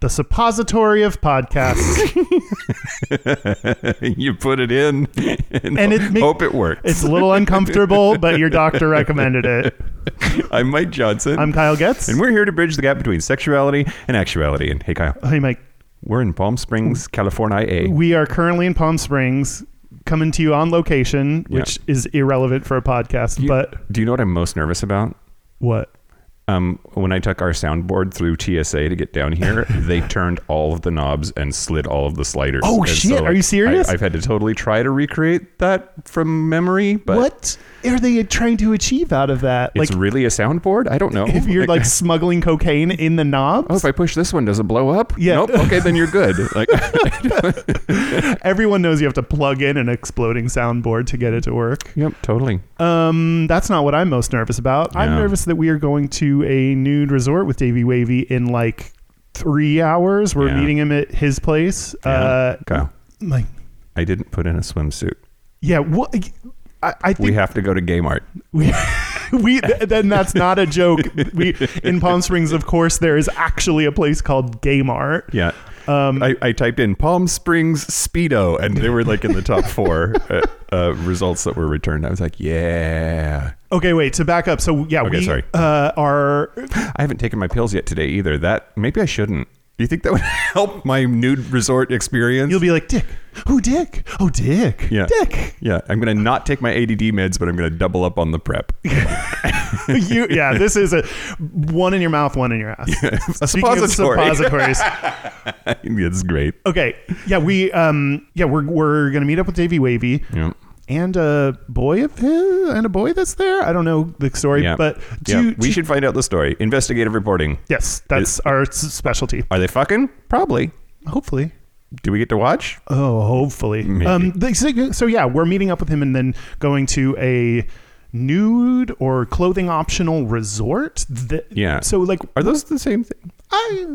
The suppository of podcasts. you put it in and, And it ma- hope it works. it's a little uncomfortable, but your doctor recommended it. I'm Mike Johnson. I'm Kyle Getz. and we're here to bridge the gap between sexuality and actuality. And hey, Kyle, hey, Mike. we're in Palm Springs, California. We are currently in Palm Springs, coming to you on location, which is irrelevant for a podcast. You- but do you know what I'm most nervous about? what? Um, when I took our soundboard through TSA to get down here, they turned all of the knobs and slid all of the sliders. Oh, And shit. Are you serious? I, have had to totally try to recreate that from memory, but what are they trying to achieve out of that? it's Like, really a soundboard. I don't know. if you're like smuggling cocaine in the knobs, oh, if I push this one, does it blow up? Yeah. Nope. Okay, then you're good. Like, everyone knows you have to plug in an exploding soundboard to get it to work. yep, totally. Um, that's not what I'm most nervous about. I'm nervous that we are going to a nude resort with Davey Wavey in like three hours. We're Yeah. meeting him at his place. Uh, Kyle, like, I didn't put in a swimsuit. yeah, what? I, I We have to go to Gaymart. we, we, th- then that's not a joke. We in Palm Springs, of course, there is actually a place called Gay Mart. Yeah. Um, I, I typed in Palm Springs Speedo, and they were like in the top four uh, uh, results that were returned. I was like, yeah. okay, wait. To back up, so yeah, Okay, we sorry. Uh, are I haven't taken my pills yet today either. That maybe I shouldn't. Do you think that would help my nude resort experience? you'll be like Dick? Who Dick? Oh, Dick. Yeah. Dick. yeah, I'm gonna not take my ADD meds, but I'm gonna double up on the prep. you, yeah, this is a one in your mouth, one in your ass. A Speaking of suppository. suppositories. it's great. Okay, yeah, we um yeah we're we're gonna meet up with Davey Wavey Yeah. And a boy of his and a boy that's there. I don't know the story, Yeah. but yeah. We should find out the story. Investigative reporting. yes, that's our specialty. Are they fucking? Probably. Hopefully. Do we get to watch? Oh, hopefully. Um, they, so yeah, we're meeting up with him and then going to a nude or clothing optional resort. That, Yeah. So like, Are those the same thing? I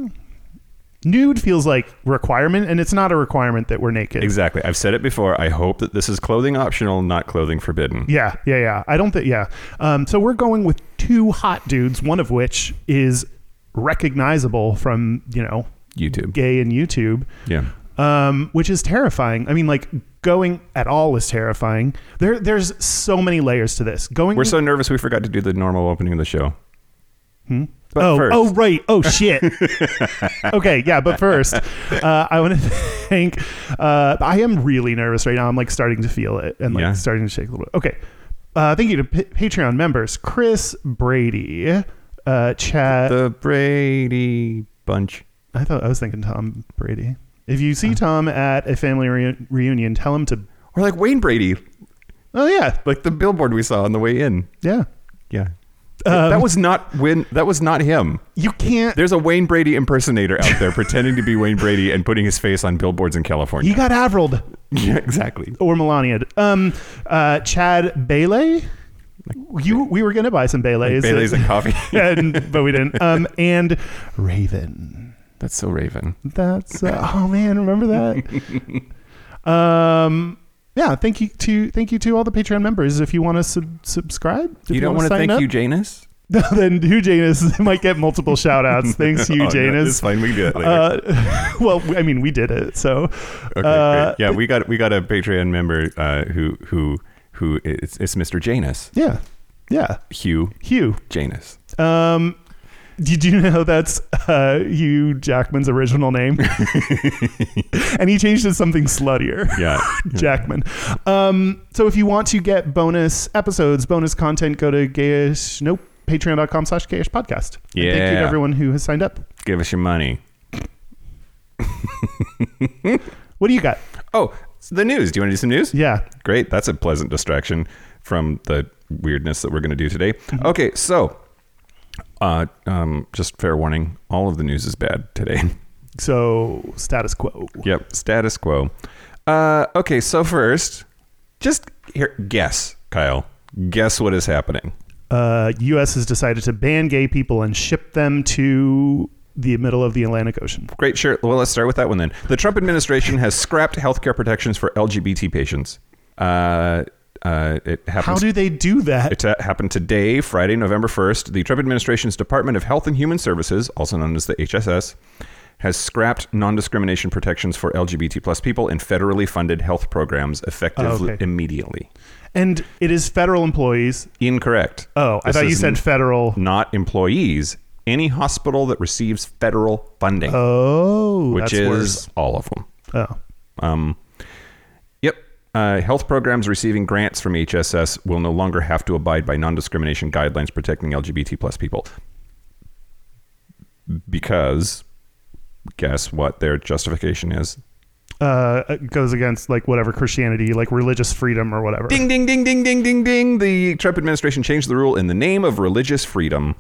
nude feels like requirement, and it's not a requirement that we're naked. Exactly. I've said it before. I hope that this is clothing optional, not clothing forbidden. Yeah, yeah, yeah. I don't think. Yeah. Um, so we're going with two hot dudes, one of which is recognizable from you know YouTube. gay and YouTube, Yeah. um, which is terrifying. I mean, like going at all is terrifying. There, there's so many layers to this. Going. We're so nervous we forgot to do the normal opening of the show. Hmm? But oh, first, oh, right. Oh, shit. okay, yeah, but first, uh, I want to thank. Uh, I am really nervous right now. I'm like starting to feel it and like Yeah. starting to shake a little bit. Okay, uh, thank you to P- Patreon members: Chris Brady, uh, Chad. the Brady Bunch. I thought I was thinking Tom Brady. If you see Tom at a family reu- reunion, tell him to. Or like Wayne Brady, Oh yeah, like the billboard we saw on the way in. yeah. Yeah. Um, that was not Win. That was not him. You can't. There's a Wayne Brady impersonator out there pretending to be Wayne Brady and putting his face on billboards in California. He got Avril yeah, exactly. or Melania. Um, uh, Chad Bailey. You, we were gonna buy some Baileys. Bailey's and coffee. and but we didn't. Um, and Raven. That's so Raven. That's uh, oh man, remember that? um, yeah. Thank you to thank you to all the Patreon members. If you want to sub- subscribe, if You don't want to thank up, you, Janus? then Hugh Janus might get multiple shout outs. Thanks, Hugh Oh, no, Janus. it's fine. We can do it later. uh, well, I mean, we did it. So okay, uh, great. Yeah, we got we got a Patreon member uh, who who who it's, it's Mr. Janus. yeah, yeah. Hugh Hugh. Janus. Um, did you know that's uh, Hugh Jackman's original name? and he changed it to something sluttier. Yeah. Jackman. Um, so if you want to get bonus episodes, bonus content, go to gayish, nope, patreon.com slash gayish podcast. And Thank you to everyone who has signed up. Give us your money. What do you got? Oh, the news. Do you want to do some news? Yeah. Great. That's a pleasant distraction from the weirdness that we're going to do today. Mm-hmm. Okay, so uh, um, just fair warning: all of the news is bad today. So status quo. yep, status quo. Uh, okay, so first, Just here, guess, Kyle. Guess what is happening. Uh, U.S. has decided to ban gay people and ship them to the middle of the Atlantic Ocean. Great, sure. Well, let's start with that one then. The Trump administration has scrapped healthcare protections for LGBT patients. Uh, uh, it happens. How do they do that? It uh, happened today, Friday, November 1st. The Trump administration's Department of Health and Human Services, also known as the HSS, has scrapped non-discrimination protections for LGBT plus people in federally funded health programs effective Oh, okay. immediately. And it is federal employees. Incorrect. Oh, I This thought you said federal. not employees. Any hospital that receives federal funding, Oh, which that's is worse. all of them. Oh, Um. Uh, health programs receiving grants from HSS will no longer have to abide by non-discrimination guidelines protecting LGBT plus people. Because, guess what their justification is? uh, it goes against like whatever Christianity, like religious freedom or whatever. Ding, ding, ding, ding, ding, ding, ding. The Trump administration changed the rule in the name of religious freedom.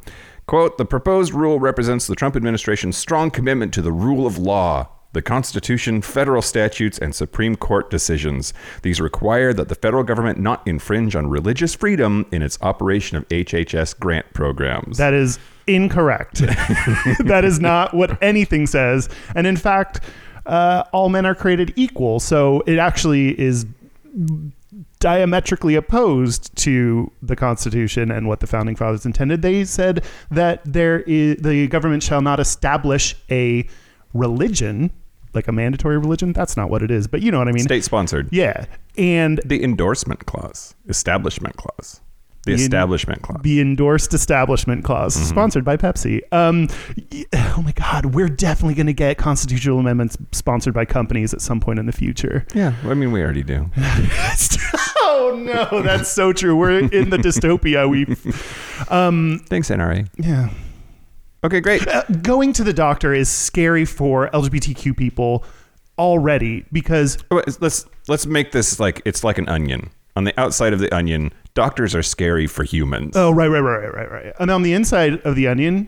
Quote, the proposed rule represents the Trump administration's strong commitment to the rule of law, the Constitution, federal statutes, and Supreme Court decisions. These require that the federal government not infringe on religious freedom in its operation of HHS grant programs. That is incorrect. that is not what anything says. And in fact, uh, all men are created equal. So it actually is diametrically opposed to the Constitution and what the founding fathers intended. They said that there is the government shall not establish a religion, like a mandatory religion. That's not what it is, but you know what I mean. State sponsored. Yeah, and The endorsement clause, establishment clause, the The en- establishment clause. the endorsed establishment clause, Mm-hmm. sponsored by Pepsi. Um, oh my God, we're definitely going to get constitutional amendments sponsored by companies at some point in the future. yeah, I mean, we already do. oh no, that's so true. We're in the dystopia. We, um, Thanks, NRA. yeah. Okay, great. Uh, going to the doctor is scary for LGBTQ people already because Oh, Let's let's make this like it's like an onion. On the outside of the onion, doctors are scary for humans. oh right right right right right right, and on the inside of the onion,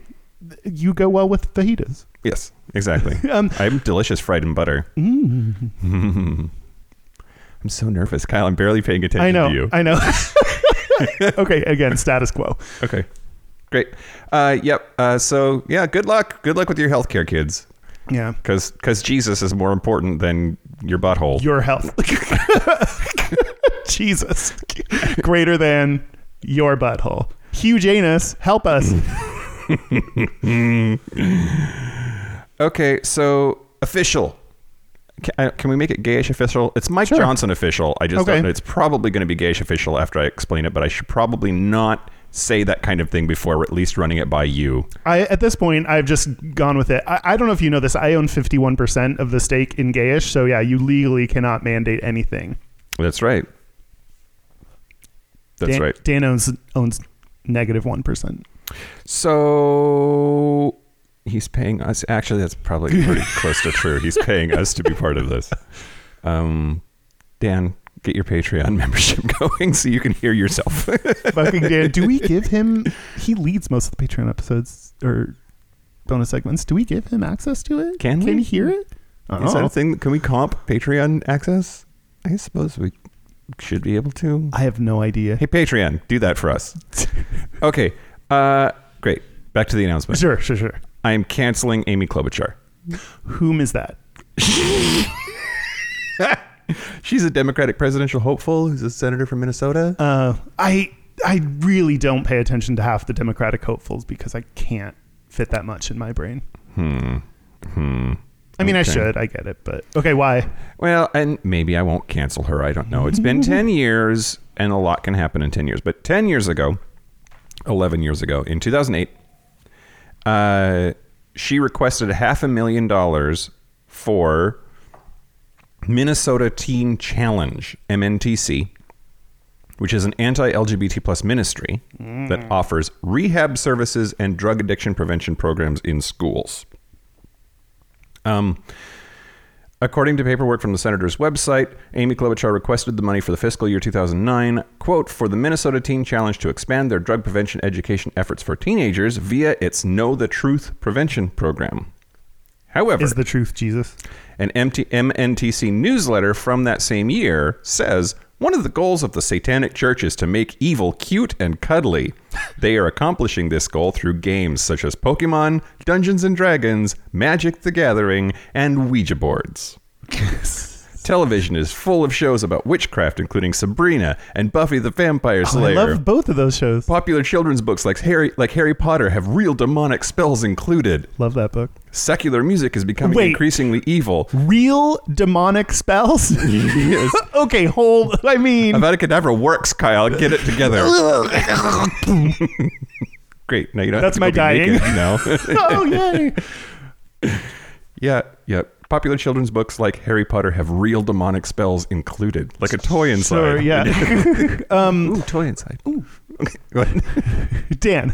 you go well with fajitas. Yes, exactly. Um, I'm delicious fried in butter. I'm so nervous, Kyle. I'm barely paying attention I know, to you. I know. okay, again, status quo. okay, great. Uh, yep. Uh, so yeah, good luck. Good luck with your healthcare, kids. Yeah. Because because Jesus is more important than your butthole. your health. Jesus. Greater than your butthole. Huge anus, help us. Okay, so official. Can, uh, can we make it gayish official? It's Mike Sure. Johnson official. I just Okay. don't know. It's probably going to be gayish official after I explain it, but I should probably not say that kind of thing before at least running it by you. I at this point I've just gone with it. I, I don't know if you know this. I own fifty one percent of the stake in Gayish, so yeah, you legally cannot mandate anything. That's right. That's Dan, right. Dan owns owns negative one percent. So he's paying us. Actually, that's probably pretty close to true. He's paying us to be part of this. Um, Dan, get your Patreon membership going so you can hear yourself. Fucking Dan. Do we give him he leads most of the Patreon episodes or bonus segments. Do we give him access to it? Can Can we? he hear it? Is that a thing? Can we comp Patreon access? I suppose we should be able to. I have no idea. Hey, Patreon, do that for us. Okay. Uh, great. Back to the announcement. Sure, sure, sure. I am canceling Amy Klobuchar. Whom is that? She's a Democratic presidential hopeful who's a senator from Minnesota. Uh, I I really don't pay attention to half the Democratic hopefuls because I can't fit that much in my brain. Hmm. Hmm. I mean, I should. I get it, but okay, why? Well, and maybe I won't cancel her. I don't know. It's been 10 years, and a lot can happen in 10 years. But 10 years ago, 11 years ago, in 2008, uh, she requested a half a million dollars for Minnesota Teen Challenge, MNTC, which is an anti-LGBT plus ministry that offers rehab services and drug addiction prevention programs in schools. Um, According to paperwork from the senator's website, Amy Klobuchar requested the money for the fiscal year 2009, quote, for the Minnesota Teen Challenge to expand their drug prevention education efforts for teenagers via its Know the Truth prevention program. However, Is the truth Jesus? an MT- MNTC newsletter from that same year says One of the goals of the Satanic Church is to make evil cute and cuddly. They are accomplishing this goal through games such as Pokemon, Dungeons and Dragons, Magic the Gathering, and Ouija boards. Television is full of shows about witchcraft, including Sabrina and Buffy the Vampire oh, Slayer. I love both of those shows. Popular children's books like Harry, like Harry Potter have real demonic spells included. Love that book. Secular music is becoming Wait. increasingly evil. Real demonic spells? Yes. okay, hold. I mean, Avada Kedavra works, Kyle. Get it together. Great. Now you don't. That's have to my dying. naked now. oh yay! yeah, yeah. Popular children's books like Harry Potter have real demonic spells included, like a toy inside. Sure, yeah. Ooh, toy inside. Ooh. Okay, go ahead. Dan.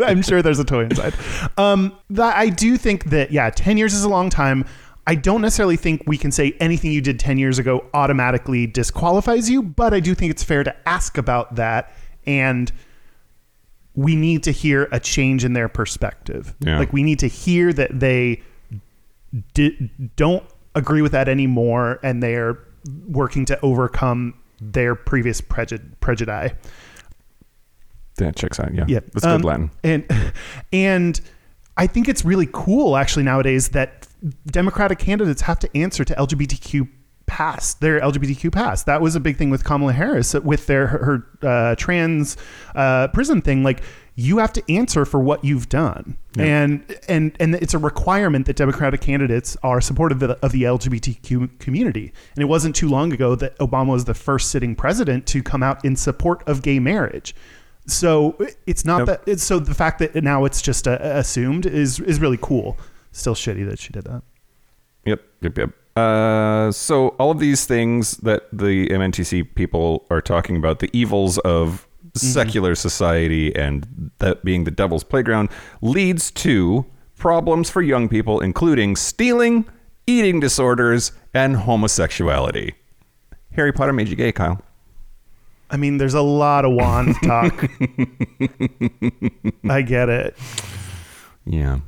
I'm sure there's a toy inside. Um, that I do think that yeah, ten years is a long time. I don't necessarily think we can say anything you did ten years ago automatically disqualifies you, but I do think it's fair to ask about that, and we need to hear a change in their perspective. Yeah. Like we need to hear that they di- don't agree with that anymore, and they're working to overcome their previous prejud- prejudice. That checks out. Yeah. Yeah, That's um, good Latin. And and I think it's really cool actually nowadays that Democratic candidates have to answer to LGBTQ past their LGBTQ past. That was a big thing with Kamala Harris with their her, her uh, trans uh, prison thing. Like you have to answer for what you've done, and and and it's a requirement that Democratic candidates are supportive of the, of the LGBTQ community. And it wasn't too long ago that Obama was the first sitting president to come out in support of gay marriage. So it's not Yep. that. It's, so the fact that now it's just uh, assumed is is really cool. Still shitty that she did that. Yep, yep, yep. Uh, so all of these things that the MNTC people are talking about, the evils of Mm-hmm. secular society and that being the devil's playground, leads to problems for young people, including stealing, eating disorders, and homosexuality. Harry Potter made you gay, Kyle. I mean, there's a lot of wand talk. I get it. Yeah.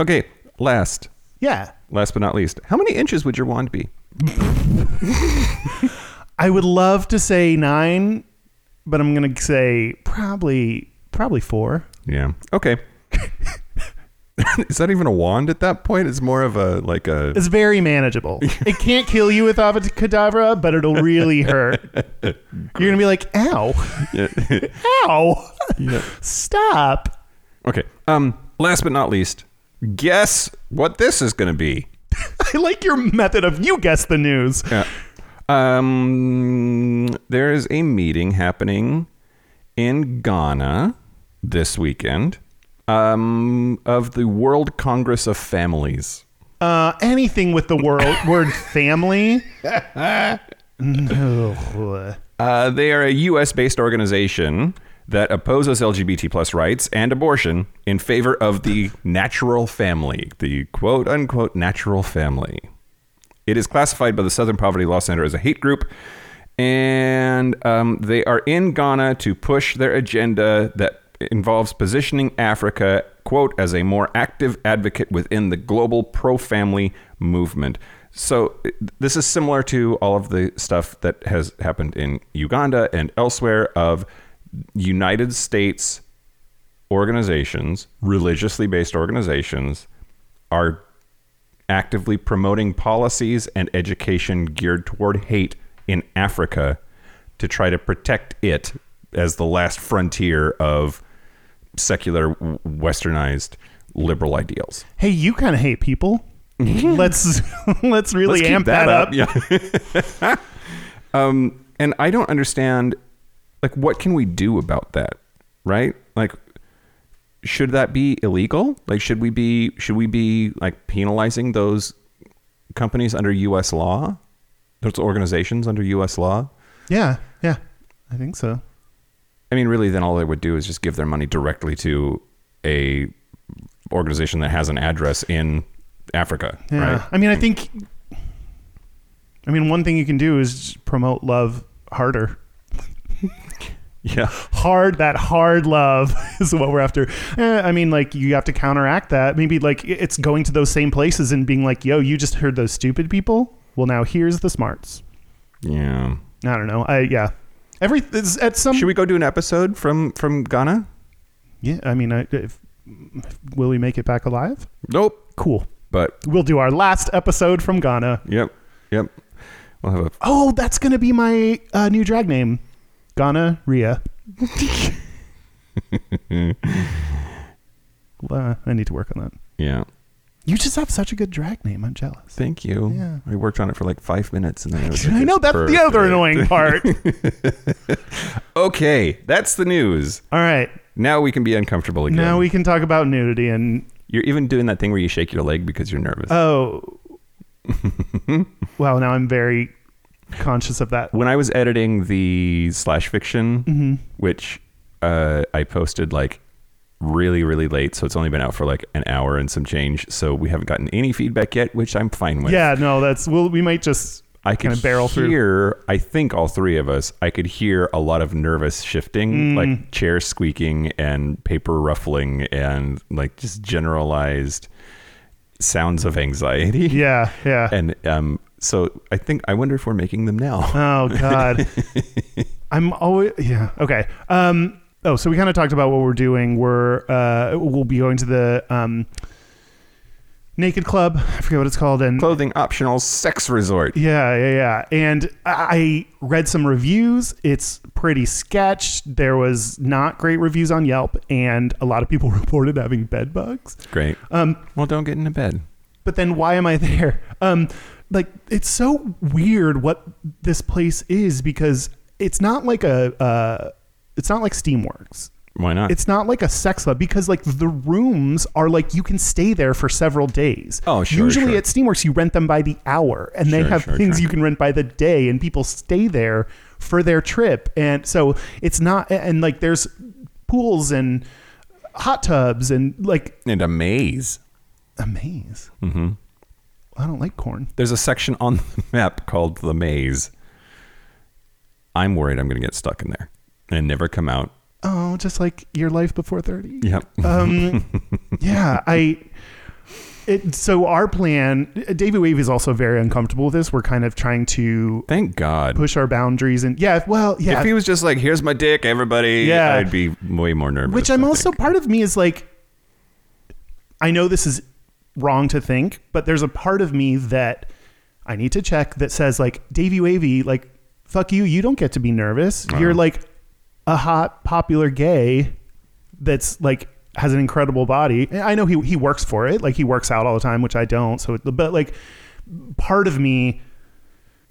Okay, last, Yeah, last but not least, how many inches would your wand be? I would love to say nine, but I'm gonna say probably probably four. Yeah. Okay. Is that even a wand at that point? It's more of a like a It's very manageable. it can't kill you with Avada Kedavra, but it'll really hurt. You're gonna be like, ow, ow, stop. Okay. Um last but not least, guess what this is going to be. I like your method of you guess the news. Yeah. Um there is a meeting happening in Ghana this weekend um of the World Congress of Families. Uh, anything with the word word family. No. Uh, they are a U.S. based organization that opposes LGBT plus rights and abortion in favor of the natural family, the quote unquote natural family. It is classified by the Southern Poverty Law Center as a hate group, and um, they are in Ghana to push their agenda that involves positioning Africa, quote, as a more active advocate within the global pro family movement. So, this is similar to all of the stuff that has happened in Uganda and elsewhere of United States organizations, religiously based organizations, are actively promoting policies and education geared toward hate in Africa to try to protect it as the last frontier of secular, westernized liberal ideals. Hey, you kind of hate people. let's let's really Let's amp that, up. Yeah. um, and I don't understand, like, what can we do about that, right? Like, should that be illegal? Like, should we be should we be like penalizing those companies under U.S. law, those organizations under U.S. law? Yeah, yeah, I think so. I mean, really, then all they would do is just give their money directly to a organization that has an address in Africa, Yeah, right? I mean, I think. I mean, one thing you can do is promote love harder. Yeah. Hard, that hard love is what we're after. Eh, I mean, like you have to counteract that. Maybe like it's going to those same places and being like, "Yo, you just heard those stupid people. Well, now here's the smarts." Yeah. I don't know. I yeah. Every at some Should we go do an episode from from Ghana? yeah. I mean, I, if, will we make it back alive? Nope. Cool. But We'll do our last episode from Ghana. yep, yep. We'll have a Oh, that's gonna be my uh, new drag name, Ghana Ria. uh, I need to work on that. yeah. You just have such a good drag name. I'm jealous. Thank you. Yeah. I worked on it for like five minutes, and then I was. like, I know "It's that's the other annoying part. Okay, that's the news. All right, Now we can be uncomfortable again. now we can talk about nudity and You're even doing that thing where you shake your leg because you're nervous. oh, wow. Now I'm very conscious of that. when I was editing the slash fiction, Mm-hmm. which uh, I posted like really, really late, so it's only been out for like an hour and some change. So we haven't gotten any feedback yet, which I'm fine with. Yeah, no, that's well. We might just I could kind of barrel through. hear. I think all three of us. I could hear a lot of nervous shifting, Mm. like chairs squeaking and paper ruffling, and like just generalized sounds of anxiety. Yeah, yeah. And um, so I think I wonder if we're making them now. Oh God, I'm always yeah. Okay. Um. Oh, so we kind of talked about what we're doing. We're uh, we'll be going to the um, Naked Club. I forget what it's called. And Clothing optional sex resort. yeah, yeah, yeah. And I read some reviews. It's pretty sketched. There was not great reviews on Yelp, and a lot of people reported having bed bugs. Great. Um, Well, don't get into bed. but then why am I there? Um, like it's so weird what this place is because it's not like a, uh, it's not like Steamworks. Why not? It's not like a sex club because like the rooms are like you can stay there for several days. Oh, sure, Usually sure. at Steamworks you rent them by the hour, and they have sure, things sure. you can rent by the day, and people stay there for their trip, and so it's not and like there's pools and hot tubs and like and a maze. a maze. Mm-hmm. I don't like corn. There's a section on the map called the maze. I'm worried I'm going to get stuck in there and never come out. Oh, just like your life before 30. Yep. Um, yeah, I. It, so our plan, Davey Wavey is also very uncomfortable with this. We're kind of trying to Thank God. push our boundaries, and yeah, well, yeah. If he was just like, "Here's my dick, everybody," Yeah. I'd be way more nervous. which I'm also part of me is like, I know this is wrong to think, but there's a part of me that I need to check that says like, Davey Wavey, like, fuck you, you don't get to be nervous. You're like a hot, popular gay that's like has an incredible body. I know he he works for it, like he works out all the time, which I don't. So, but like, part of me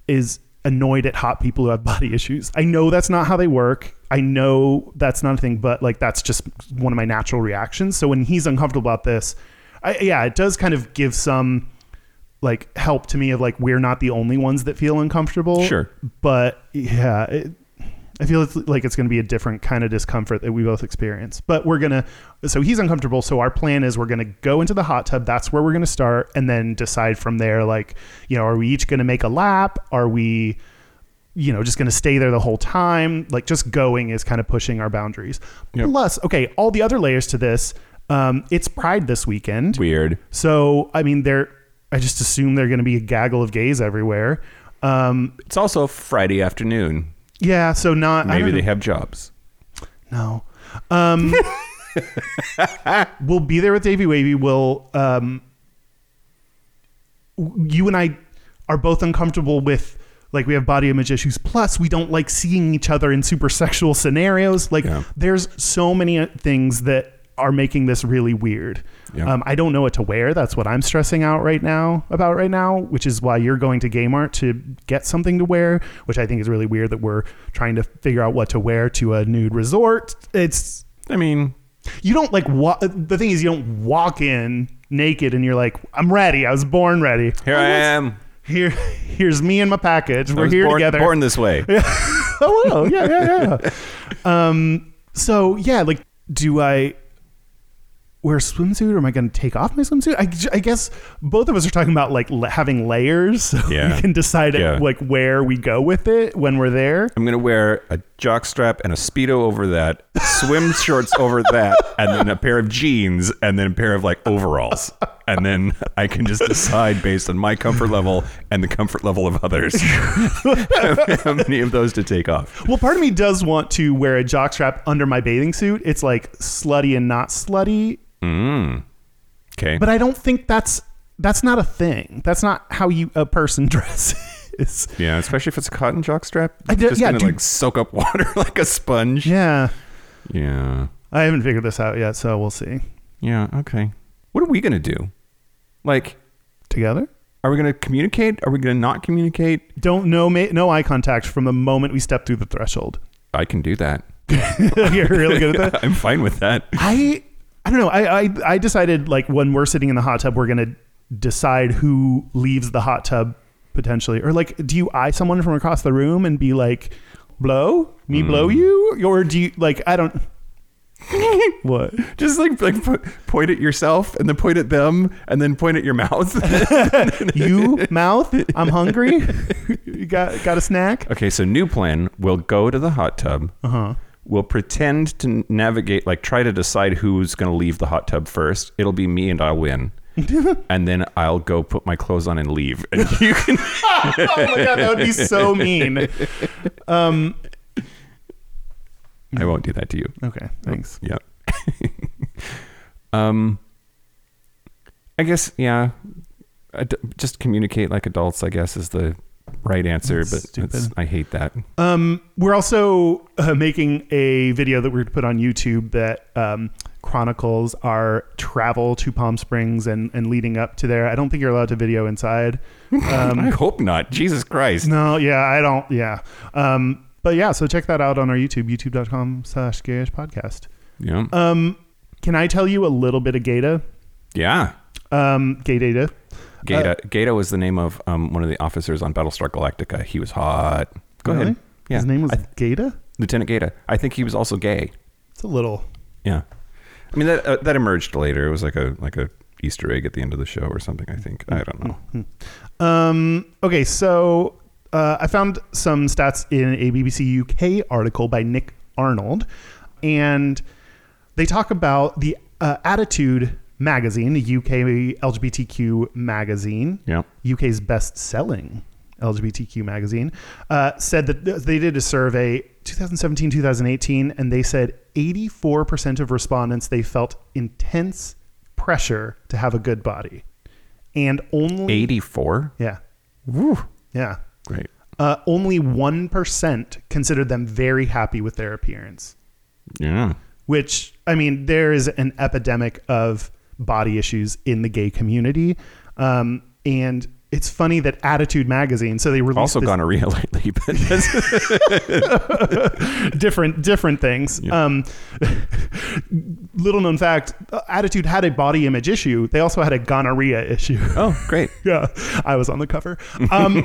is annoyed at hot people who have body issues. I know that's not how they work. I know that's not a thing, but like that's just one of my natural reactions. So when he's uncomfortable about this, I, yeah, it does kind of give some like help to me of like we're not the only ones that feel uncomfortable. Sure. but yeah, it, I feel it's like it's going to be a different kind of discomfort that we both experience. But we're gonna. So he's uncomfortable. So our plan is we're gonna go into the hot tub. That's where we're gonna start, and then decide from there. Like, you know, are we each gonna make a lap? Are we, you know, just gonna stay there the whole time? Like, just going is kind of pushing our boundaries. Yep. Plus, okay, all the other layers to this. Um, it's Pride this weekend. weird. So I mean, there. I just assume they're going to be a gaggle of gays everywhere. Um, It's also Friday afternoon. yeah. So not. I Maybe don't they have jobs. No. Um, we'll be there with Davey Wavey. We'll, um, w- you and I are both uncomfortable with, like, we have body image issues. Plus, we don't like seeing each other in super sexual scenarios. Like, Yeah. there's so many uh, things that are making this really weird. Um, I don't know what to wear. That's what I'm stressing out right now about right now, which is why you're going to Gamart to get something to wear, which I think is really weird that we're trying to figure out what to wear to a nude resort. It's I mean, you don't like wa- the thing is you don't walk in naked and you're like I'm ready. I was born ready. here I am. Here here's me and my package. I We're here born, together. Born this way. oh wow. Yeah, yeah, yeah. um so yeah, like do I wear a swimsuit or am I going to take off my swimsuit? I, I guess both of us are talking about like having layers so Yeah. we can decide Yeah. like where we go with it when we're there. I'm gonna wear a jock strap and a speedo over that, swim shorts over that, and then a pair of jeans, and then a pair of like overalls. And then I can just decide based on my comfort level and the comfort level of others how many of those to take off. Well, part of me does want to wear a jockstrap under my bathing suit. It's like slutty and not slutty, Mm. Okay. but I don't think that's that's not a thing. That's not how you a person dresses. yeah, especially if it's a cotton jockstrap. I just yeah, gonna dude. like soak up water like a sponge. yeah, Yeah. I haven't figured this out yet, so we'll see. Yeah. Okay. What are we gonna do? Like, Together. are we gonna communicate? Are we gonna not communicate? Don't no ma- no eye contact from the moment we step through the threshold. I can do that. You're really good at that. I'm fine with that. I I don't know. I, I I decided like when we're sitting in the hot tub, we're gonna decide who leaves the hot tub potentially, or like, do you eye someone from across the room and be like, "Blow me, blow mm. you," or do you like? I don't. what? Just like like po- point at yourself and then point at them and then point at your mouth. You mouth? I'm hungry. you got got a snack? okay, so new plan. We'll go to the hot tub. Uh huh. We'll pretend to navigate, like try to decide who's going to leave the hot tub first. It'll be me and I'll win. and then I'll go put my clothes on and leave. And you can oh my god, that would be so mean. Um. I won't do that to you. Okay. Thanks. Yeah. um I guess yeah. Just communicate like adults, I guess is the right answer, That's but. I hate that. Um, we're also uh, making a video that we're going to put on YouTube that um, chronicles our travel to Palm Springs and, and leading up to there. I don't think you're allowed to video inside. I Um, hope not. Jesus Christ. no, yeah, I don't. Yeah. But yeah, so check that out on our YouTube, youtube.com slash gayish podcast. Yeah. Um, can I tell you a little bit of Gata? yeah. Um, gay data. Gata Gata was the name of um, one of the officers on Battlestar Galactica. He was hot. Go Really? ahead. Yeah. His name was I- Gata? Lieutenant Gata. I think he was also gay. It's a little. Yeah. I mean that uh, that emerged later. It was like a like a Easter egg at the end of the show or something. I think. I don't know. Um, okay, so uh, I found some stats in a BBC UK article by Nick Arnold, and they talk about the uh, Attitude magazine, the UK LGBTQ magazine, Yeah. UK's best-selling LGBTQ magazine, uh, said that they did a survey 2017 2018, and they said 84% of respondents they felt intense pressure to have a good body, and only Eighty four. yeah. Woo. Yeah. Great. Uh, only 1% considered them very happy with their appearance, Yeah. which, I mean, there is an epidemic of body issues in the gay community. Um, and it's funny that Attitude Magazine, so they released Also this- gonorrhea lately, but different different things. Yeah. Um, little known fact: uh, Attitude had a body image issue. They also had a gonorrhea issue. oh great. yeah, I was on the cover. Um,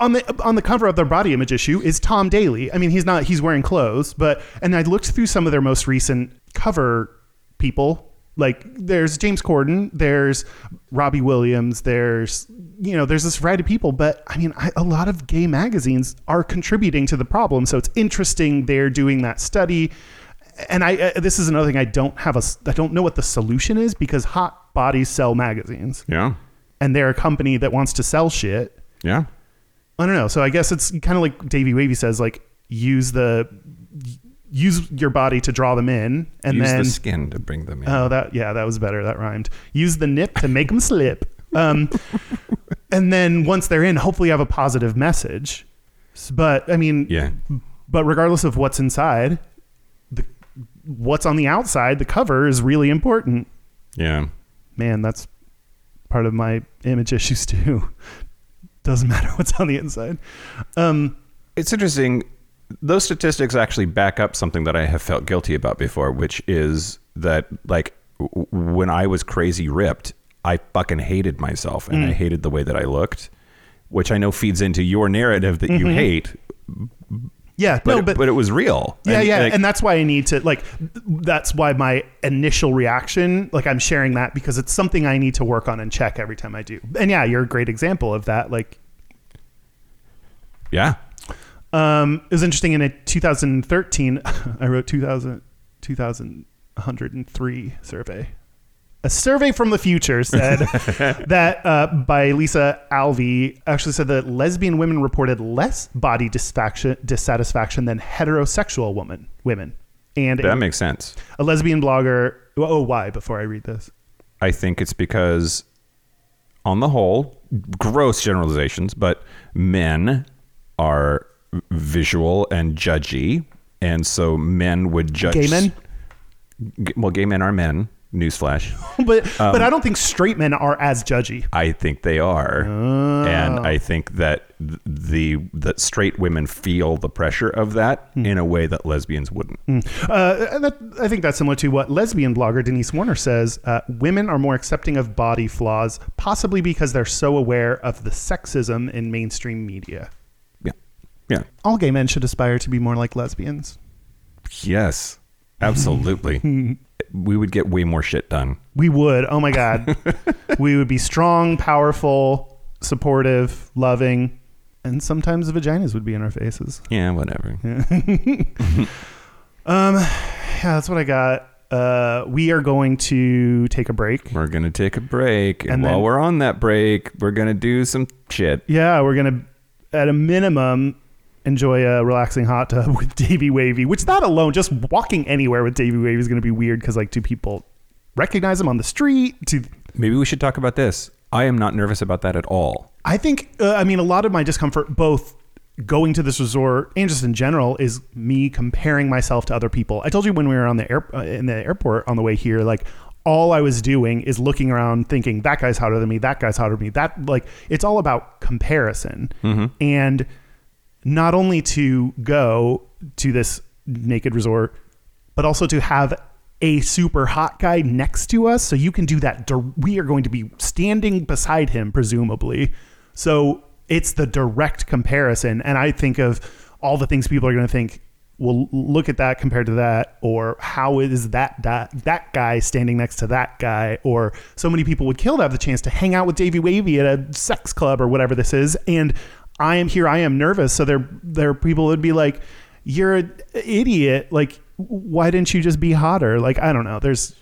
on the on the cover of their body image issue is Tom Daley. I mean, he's not he's wearing clothes, but and I looked through some of their most recent cover people. Like there's James Corden, there's Robbie Williams, there's you know there's this variety of people, but I mean I, a lot of gay magazines are contributing to the problem. So it's interesting they're doing that study. And I uh, this is another thing I don't have a I don't know what the solution is because hot bodies sell magazines Yeah. and they're a company that wants to sell shit. Yeah. I don't know. So I guess it's kind of like Davey Wavey says, like use the use your body to draw them in, and Use then the skin to bring them in. oh that yeah that was better that rhymed. Use the nip to make them slip. Um, and then once they're in, hopefully you have a positive message. But I mean, yeah. but regardless of what's inside, the what's on the outside, the cover is really important. Yeah. man, that's part of my image issues too. Doesn't matter what's on the inside. Um, It's interesting. Those statistics actually back up something that I have felt guilty about before, which is that like w- when I was crazy ripped, I fucking hated myself and I mm. hated the way that I looked, which I know feeds into your narrative that you mm-hmm. hate. yeah, But, no, it, but, but it was real. yeah, And, yeah, like, and that's why I need to like. That's why my initial reaction, like I'm sharing that because it's something I need to work on and check every time I do. And yeah, you're a great example of that. Like, yeah. Um, it was interesting in a 2013, I wrote 2000, 2103 survey. A survey from the future said that uh, by Lisa Alvey actually said that lesbian women reported less body disfaction, dissatisfaction than heterosexual woman women. And That a, makes sense. a lesbian blogger. Oh, why? Before I read this, I think it's because, on the whole, gross generalizations, but men are visual and judgy, and so men would judge gay men. G- Well, gay men are men. Newsflash. But Um, but I don't think straight men are as judgy. I think they are, and Oh. I think that the that straight women feel the pressure of that Hmm. in a way that lesbians wouldn't. Uh, that, I think that's similar to what lesbian blogger Denise Warner says. Uh, women are more accepting of body flaws, possibly because they're so aware of the sexism in mainstream media. Yeah, yeah, All gay men should aspire to be more like lesbians. yes, absolutely. we would get way more shit done. We would. Oh my God. we would be strong, powerful, supportive, loving, and sometimes the vaginas would be in our faces. Yeah, whatever. Um, yeah, that's what I got. Uh, we are going to take a break. We're gonna take a break, and, And while then- we're on that break, we're gonna do some shit. Yeah, we're gonna, at a minimum, enjoy a relaxing hot tub with Davey Wavey. Which that alone, just walking anywhere with Davey Wavey is gonna be weird because like, do people recognize him on the street? Do Maybe we should talk about this. I am not nervous about that at all. I think, uh, I mean, a lot of my discomfort, both going to this resort and just in general, is me comparing myself to other people. I told you when we were on the air uh, in the airport on the way here, like all I was doing is looking around, thinking that guy's hotter than me, that guy's hotter than me. That like it's all about comparison, and not only to go to this naked resort, but also to have a super hot guy next to us. So you can do that. We are going to be standing beside him, presumably. So it's the direct comparison. And I think of all the things people are going to think, well, look at that compared to that, or how is that, that that guy standing next to that guy, or so many people would kill to have the chance to hang out with Davey Wavey at a sex club or whatever this is, and I am here, I am nervous. So there, there are people would be like, "You're an idiot! Like, why didn't you just be hotter?" Like, I don't know. There's,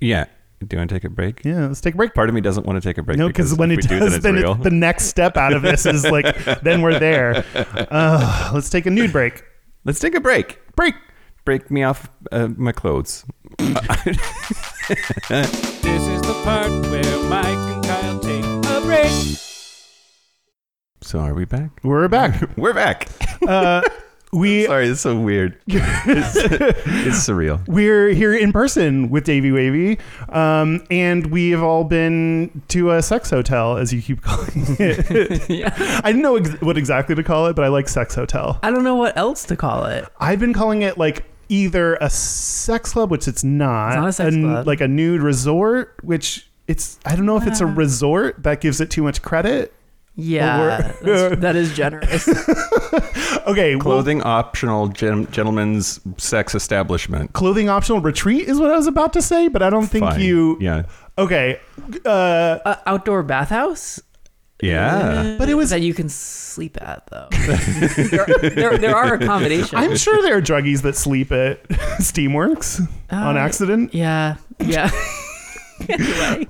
Yeah. Do you want to take a break? yeah, let's take a break. Part of me doesn't want to take a break. No, because when it we do, does, then then, it's it, the next step out of this is like, then we're there. Uh, let's take a nude break. Let's take a break. Break. Break me off uh, my clothes. This is the part where Mike and Kyle take a break. So are we back? We're back. We're back. Uh, we Sorry, it's so weird. it's, it's surreal. we're here in person with Davey Wavey, um, and we have all been to a sex hotel, as you keep calling it. yeah. I didn't know ex- what exactly to call it, but I like sex hotel. I don't know what else to call it. I've been calling it like either a sex club, which it's not, It's not a sex and club. like a nude resort, which it's. I don't know if it's a Ah. resort that gives it too much credit. Yeah, that's, that is generous. Okay, well, Clothing optional gen- gentleman's sex establishment. clothing optional retreat is what I was about to say, but I don't think Fine. you. Yeah. Okay, uh, uh, outdoor bathhouse. Yeah. But it was- that you can sleep at though. there, there, there are accommodations. I'm sure there are druggies that sleep at Steamworks on Uh, accident. Yeah, yeah. anyway,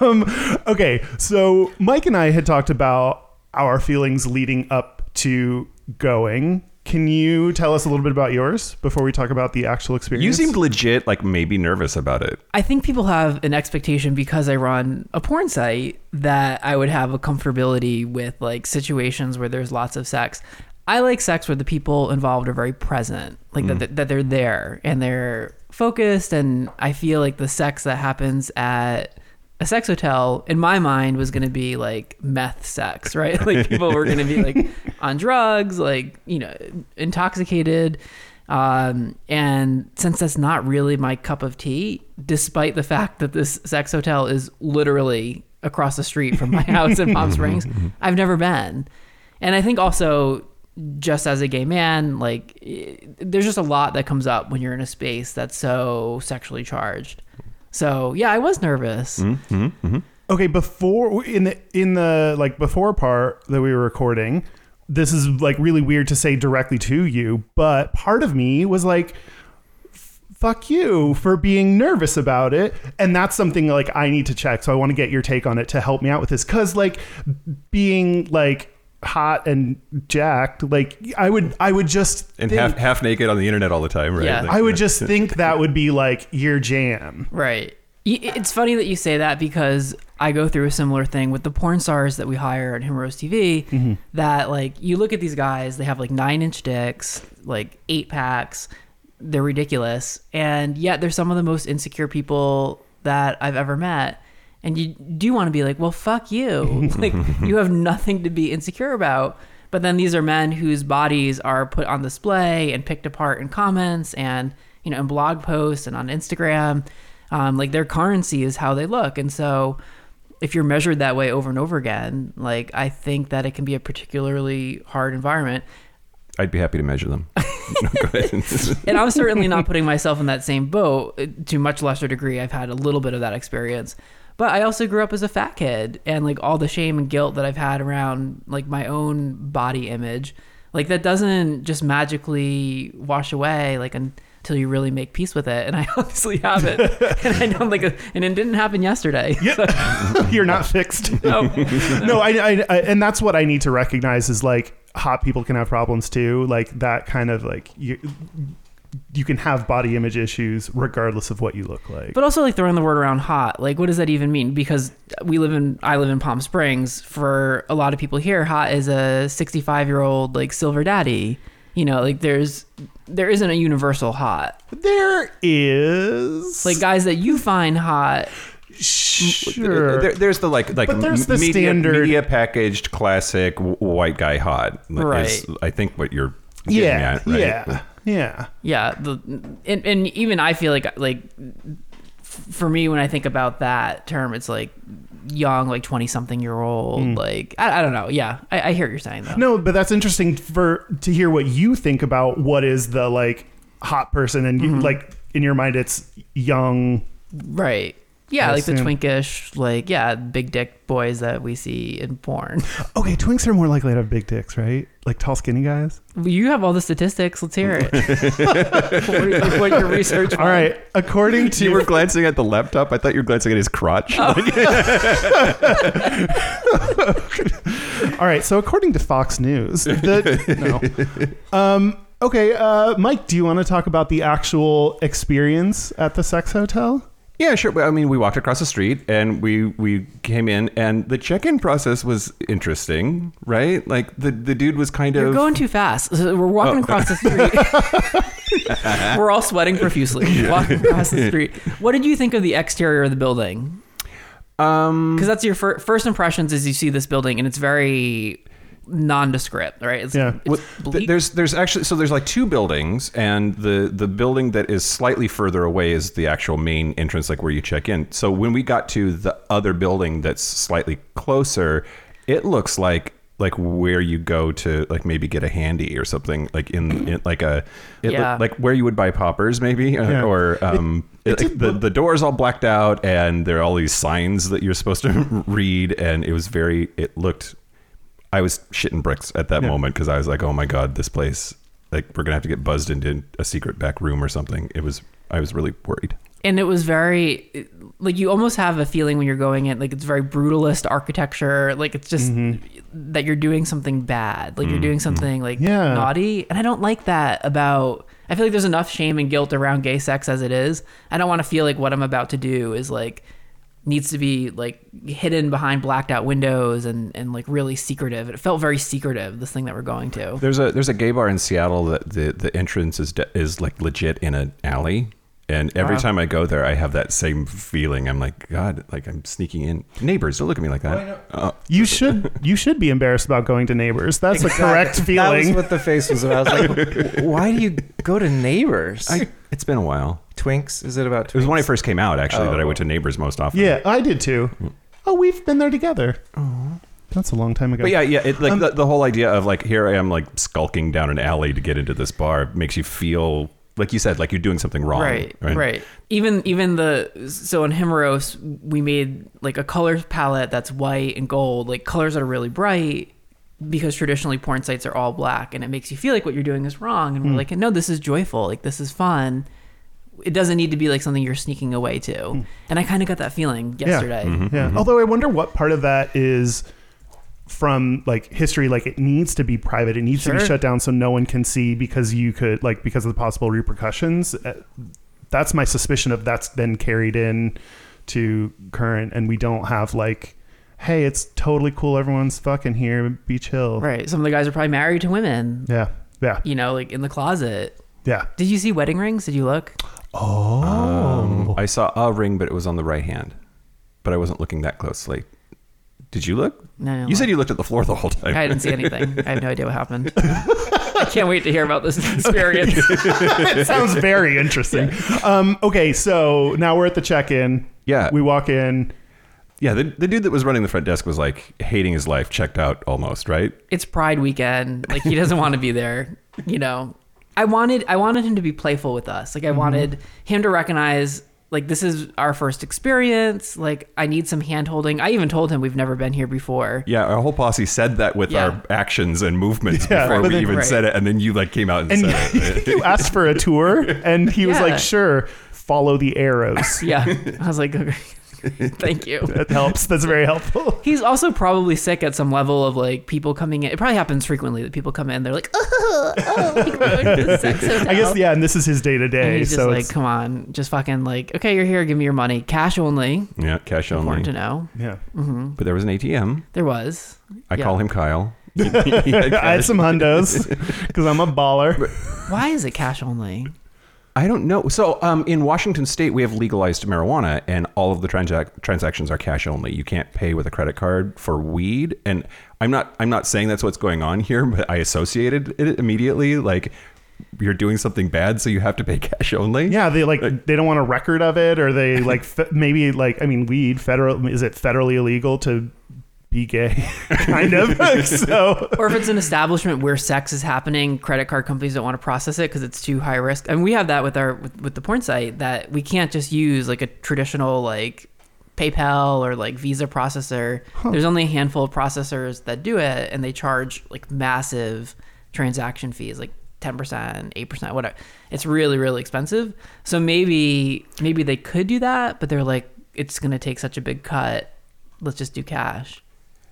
um, okay, so Mike and I had talked about our feelings leading up to going. Can you tell us a little bit about yours before we talk about the actual experience? You seemed legit, like maybe nervous about it. I think people have an expectation because I run a porn site that I would have a comfortability with like situations where there's lots of sex. I like sex where the people involved are very present, like that, that they're there and they're focused. And I feel like the sex that happens at a sex hotel, in my mind, was going to be like meth sex, right? Like people were going to be like on drugs, like, you know, intoxicated. Um, and since that's not really my cup of tea, despite the fact that this sex hotel is literally across the street from my house in Palm Springs, I've never been. And I think also, just as a gay man, like there's just a lot that comes up when you're in a space that's so sexually charged. So yeah, I was nervous. Mm-hmm. okay before in the in the like before part that we were recording this is like really weird to say directly to you but part of me was like fuck you for being nervous about it. And that's something like I need to check. So I want to get your take on it to help me out with this. Cause like being like hot and jacked, like I would, I would just and think, half half naked on the internet all the time, right? Yeah. Like, I would just think that would be like your jam. Right. It's funny that you say that because I go through a similar thing with the porn stars that we hire at Himeros TV. Mm-hmm. That like you look at these guys, they have like nine inch dicks, like eight packs. They're ridiculous, and yet they're some of the most insecure people that I've ever met. And you do want to be like, well, fuck you. like you have nothing to be insecure about. But then these are men whose bodies are put on display and picked apart in comments and you know in blog posts and on Instagram. Um, like their currency is how they look, and so if you're measured that way over and over again, like I think that it can be a particularly hard environment. I'd be happy to measure them. No. And I'm certainly not putting myself in that same boat uh, to much lesser degree. I've had a little bit of that experience. But I also grew up as a fat kid and like all the shame and guilt that I've had around like my own body image, like that doesn't just magically wash away like until you really make peace with it. And I obviously haven't. and I know like a, and it didn't happen yesterday. You're not fixed. No. no, I, I, I, and that's what I need to recognize is like hot people can have problems too. Like that kind of like you, you can have body image issues regardless of what you look like. But also like throwing the word around hot, like what does that even mean? Because we live in I live in Palm Springs. For a lot of people here, hot is a 65 year old like silver daddy. You know, like there's there isn't a universal hot. there is Like guys that you find hot, sure. There, there's the like like But there's the media, standard- media packaged classic white guy hot. Right. is, I think what you're getting yeah, at, right? yeah, yeah. yeah. The and, and even I feel like like for me when I think about that term, it's like young, like 20 something year old. Mm. Like I, I don't know. Yeah, I, I hear what you're saying though. No, but that's interesting for to hear what you think about what is the like hot person, and you, mm-hmm. like in your mind, it's young. Right. Yeah, I like the twinkish, like yeah, big dick boys that we see in porn. Okay, twinks are more likely to have big dicks, right? Like tall, skinny guys. you have all the statistics. Let's hear it. what, what your research? All right, according to You were glancing at the laptop. I thought you were glancing at his crotch. All right, so according to Fox News, the, no. Um, okay, uh, Mike, do you want to talk about the actual experience at the sex hotel? Yeah, sure. I mean, we walked across the street and we we came in, and the check-in process was interesting, right? Like the the dude was kind You're of going too fast. So We're walking Oh. across the street. We're all sweating profusely. Walking across the street. What did you think of the exterior of the building? um Because that's your fir- first impressions as you see this building, and it's very nondescript, right? It's, Yeah. it's Well, there's there's actually so there's like two buildings, and the the building that is slightly further away is the actual main entrance, like where you check in. So when we got to the other building that's slightly closer, it looks like like where you go to like maybe get a handy or something like in, in like a it Yeah. looked like where you would buy poppers maybe uh, Yeah. or um it like the look- the doors all blacked out and there are all these signs that you're supposed to read and it was very it looked I was shitting bricks at that Yeah. moment because I was like, oh my god, this place, like we're gonna have to get buzzed into a secret back room or something. It was, I was really worried. and it was very like you almost have a feeling when you're going in like it's very brutalist architecture like it's just mm-hmm. that you're doing something bad like you're doing mm-hmm. something like Yeah. naughty and i don't like that about i feel like there's enough shame and guilt around gay sex as it is i don't want to feel like what i'm about to do is like needs to be like hidden behind blacked out windows and and like really secretive it felt very secretive this thing that we're going to There's a there's a gay bar in Seattle that the the entrance is de- is like legit in an alley. And every Wow. time I go there, I have that same feeling. I'm like, God, like I'm sneaking in. Neighbors, don't look at me like that. Uh, You should you should be embarrassed about going to neighbors. That's the correct That was what the face was about. I was like, why do you go to neighbors? I, it's been a while. Twinks? Is it about Twinks? It was when I first came out, actually, Oh. that I went to Neighbors most often. yeah, I did too. Oh, we've been there together. Oh, that's a long time ago. But yeah, yeah, it, like Um, the, the whole idea of like here I am like skulking down an alley to get into this bar makes you feel like you said like you're doing something wrong. Right, right, Even even the so in Himeros we made like a color palette that's white and gold, like colors that are really bright because traditionally porn sites are all black and it makes you feel like what you're doing is wrong and we're like no this is joyful like this is fun it doesn't need to be like something you're sneaking away to. Hmm. And I kind of got that feeling yesterday. Mm-hmm. Yeah. Mm-hmm. Although I wonder what part of that is from like history like it needs to be private it needs to be shut down so no one can see because you could like because of the possible repercussions Uh, that's my suspicion of that's been carried in to current and we don't have like hey it's totally cool everyone's fucking here be chill Right. Some of the guys are probably married to women, yeah yeah you know, like in the closet. yeah Did you see wedding rings? Did you look? Oh Um, I saw a ring, but it was on the right hand. But I wasn't looking that closely. Did you look? No. You said you looked at the floor the whole time. I didn't see anything. I have no idea what happened. I can't wait to hear about this experience. it sounds very interesting um okay so now we're at the check-in Yeah. we walk in Yeah, the, the dude that was running the front desk was like hating his life, checked out almost, right? it's Pride weekend. Like he doesn't want to be there. You know, I wanted I wanted him to be playful with us. Like I mm-hmm. wanted him to recognize like this is our first experience. Like I need some hand holding. I even told him we've never been here before. Yeah, our whole posse said that with Yeah. our actions and movements Yeah, before but we then- even Right. said it, and then you like came out and, and said it. you asked for a tour and he was like sure follow the arrows Yeah, I was like, okay. thank you. that helps that's very helpful He's also probably sick at some level of like people coming in. It probably happens frequently that people come in. They're like, oh, oh like, we're going to the sex i guess yeah and this is his day to day. he's just so like, it's come on, just fucking like, okay, you're here, give me your money, cash only. yeah, cash only. Important to know. yeah mm-hmm. But there was an ATM. There was. I Yeah. call him Kyle. I had some hundos because i'm a baller Why is it cash only? I don't know. So, um, in Washington State, we have legalized marijuana, and all of the transac- transactions are cash only. You can't pay with a credit card for weed, and I'm not. I'm not saying that's what's going on here, but I associated it immediately. Like you're doing something bad, so you have to pay cash only. yeah they like they don't want a record of it or they like fe- maybe like i mean weed federal is it federally illegal to be gay kind of so Or if it's an establishment where sex is happening, credit card companies don't want to process it because it's too high risk. And we have that with our with, with the porn site that we can't just use like a traditional like PayPal or like Visa processor. There's only a handful of processors that do it, and they charge like massive transaction fees, like ten percent, eight percent, whatever. It's really really expensive. So maybe maybe they could do that, but they're like, it's gonna take such a big cut. Let's just do cash.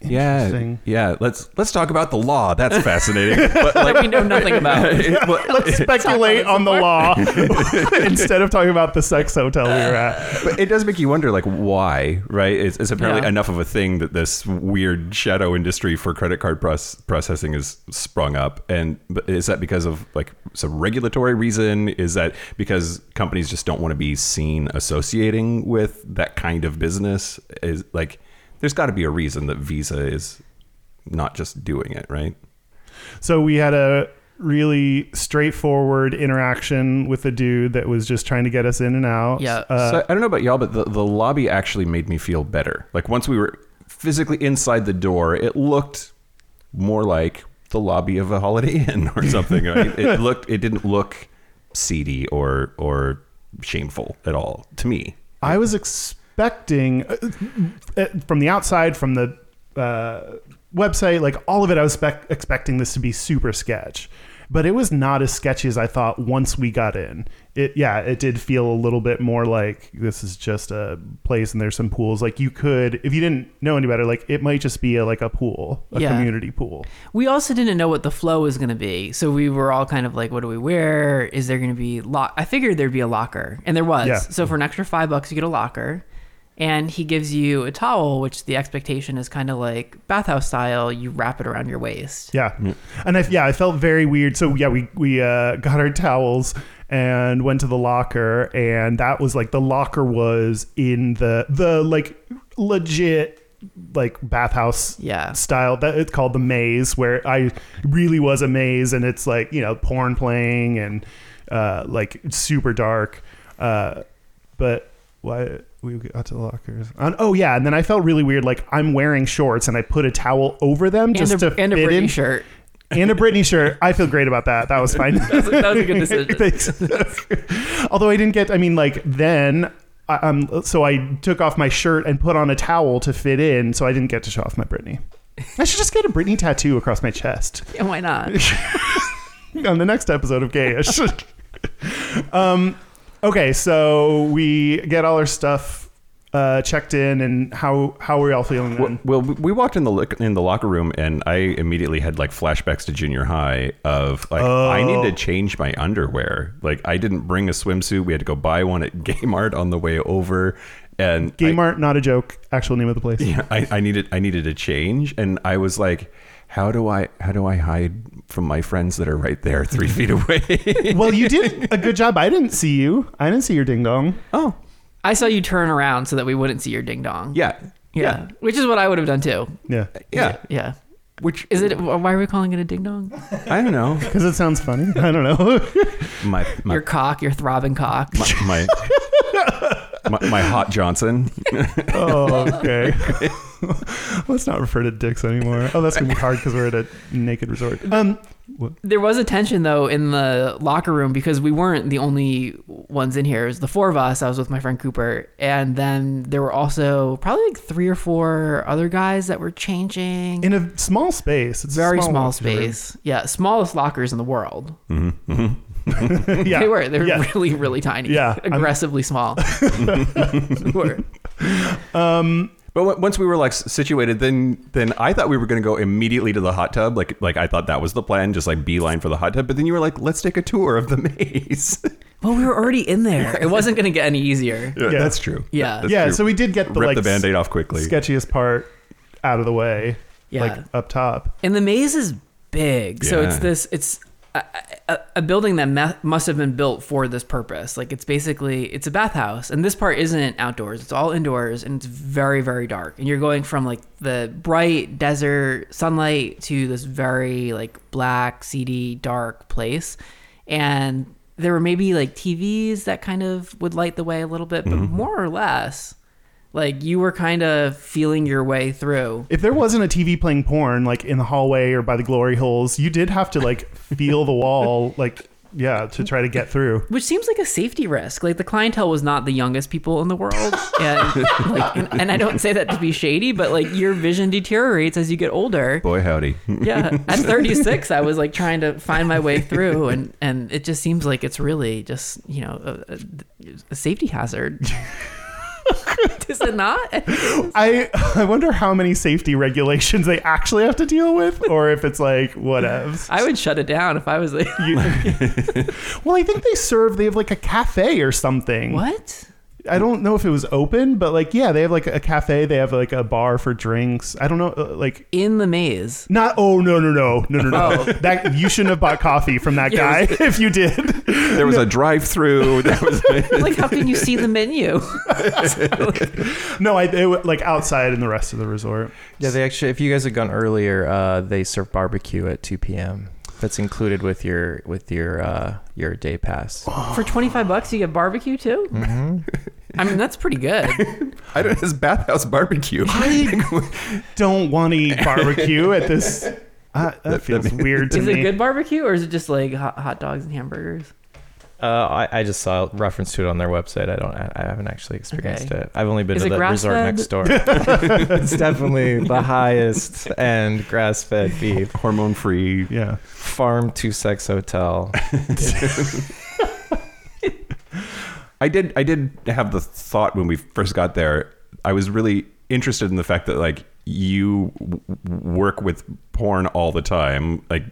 Yeah, Interesting. yeah. Let's let's talk about the law. That's fascinating. but like, we know nothing about. but- let's speculate on the law instead of talking about the sex hotel we were at But it does make you wonder, like, why, right? It's, it's apparently Yeah. enough of a thing that this weird shadow industry for credit card proce- processing is sprung up. And is that because of like some regulatory reason? Is that because companies just don't want to be seen associating with that kind of business? Is like, there's got to be a reason that Visa is not just doing it, right? So we had a really straightforward interaction with a dude that was just trying to get us in and out. Yeah. Uh, so I don't know about y'all, but the, the lobby actually made me feel better. Like once we were physically inside the door, it looked more like the lobby of a Holiday Inn or something. right? It looked, it didn't look seedy or or shameful at all to me. I was expecting uh, uh, from the outside, from the uh, website, like all of it, I was spec- expecting this to be super sketch. But it was not as sketchy as I thought once we got in. It yeah, it did feel a little bit more like this is just a place and there's some pools. Like you could, if you didn't know any better, like it might just be a, like a pool, a Yeah. community pool. We also didn't know what the flow was going to be. So we were all kind of like, what do we wear? Is there going to be lock? I figured there'd be a locker, and there was. Yeah. So for an extra five bucks, you get a locker, and he gives you a towel, which the expectation is kind of like bathhouse style. You wrap it around your waist. Yeah. And I, yeah, I felt very weird. So yeah, we, we, uh, got our towels and went to the locker and that was like, the locker was in the, the like legit, like bathhouse Yeah. style that it's called the maze where I really was a maze and it's like, you know, porn playing and, uh, like super dark. Uh, but why we got to the lockers. And, oh yeah. And then I felt really weird. Like I'm wearing shorts and I put a towel over them just and a, to and a fit Britney in shirt. and a Britney shirt. I feel great about that. That was fine. That was, that was a good decision. Thanks. Although I didn't get, I mean, like then, I, um, so I took off my shirt and put on a towel to fit in, so I didn't get to show off my Britney. I should just get a Britney tattoo across my chest Yeah, why not? on the next episode of Gayish. um, Okay, so we get all our stuff uh, checked in, and how how are we all feeling then? Well, we walked in the in the locker room, and I immediately had like flashbacks to junior high of like I need Oh. to change my underwear. Like I didn't bring a swimsuit; we had to go buy one at Kmart on the way over, and I- Gaymart, not a joke. Actual name of the place. Yeah, I, I needed I needed a change, and I was like, how do I how do I hide from my friends that are right there, three feet away? Well, you did a good job. I didn't see you. I didn't see your ding dong. oh, I saw you turn around so that we wouldn't see your ding dong. yeah, Yeah. Which is what I would have done too. Yeah, yeah. Yeah. Which Is it? Why are we calling it a ding dong? I don't know. because it sounds funny. I don't know. My my Your cock, your throbbing cock. my, my, my hot Johnson. oh, okay. Let's not refer to dicks anymore. Oh, that's gonna be hard because we're at a naked resort. Um, There was a tension though in the locker room because we weren't the only ones in here. It was the four of us. I was with my friend Cooper, and then there were also probably like three or four other guys that were changing. in a small space. It's very small, locker room. space. Yeah, smallest lockers in the world. Mm-hmm. Mm-hmm. yeah, They were. They were Yeah. really, really tiny. Yeah, I'm- aggressively small. They were. Um, But w- once we were like situated, then then I thought we were going to go immediately to the hot tub. Like like I thought that was the plan, just like beeline for the hot tub. But then you were like, let's take a tour of the maze. Well, we were already in there. It wasn't going to get any easier. yeah, Yeah. that's true. Yeah. That's yeah. true. So we did get the rip like the band-aid off quickly. sketchiest part out of the way. Yeah. like up top. And the maze is big. So it's this, it's a, a, a building that must have been built for this purpose. Like it's basically, it's a bathhouse. And this part isn't outdoors. It's all indoors and it's very, very dark. And you're going from like the bright desert sunlight to this very like black, seedy, dark place. And there were maybe like TVs that kind of would light the way a little bit, but mm-hmm. more or less, like you were kind of feeling your way through. If there wasn't a TV playing porn like in the hallway or by the glory holes, you did have to like feel the wall, like yeah, to try to get through. which seems like a safety risk. Like the clientele was not the youngest people in the world, and like, and, and I don't say that to be shady, but like your vision deteriorates as you get older. Boy, howdy. Yeah, at 36, I was like trying to find my way through, and and it just seems like it's really just you know a, a, a safety hazard. Is it not? I I wonder how many safety regulations they actually have to deal with, or if it's like whatevs. I would shut it down if I was like, You- well, I think they serve. They have like a cafe or something. what? I don't know if it was open, but like yeah, they have like a cafe. They have like a bar for drinks. I don't know, uh, like In the maze. not. Oh no no no no no no. Oh. That you shouldn't have bought coffee from that Yeah, guy if you did. There was a drive-through. There was Like, how can you see the menu? no, I it, wa- like outside in the rest of the resort. Yeah, they actually. If you guys had gone earlier, uh, they serve barbecue at 2 p.m. That's included with your with your uh, your day pass. For 25 bucks, you get barbecue too? I mean, that's pretty good. I don't. It's bathhouse barbecue. I don't want to eat barbecue at this. Uh, that feels weird to Is me. it good barbecue or is it just like hot, hot dogs and hamburgers? Uh, I, I just saw a reference to it on their website. I don't. I, I haven't actually experienced Okay. it. I've only been Is to the resort grass-fed? next door. it's definitely the highest end grass-fed beef. Hormone-free. Yeah. Farm to sex hotel. I did. I did have the thought when we first got there. I was really interested in the fact that like you w- work with porn all the time, like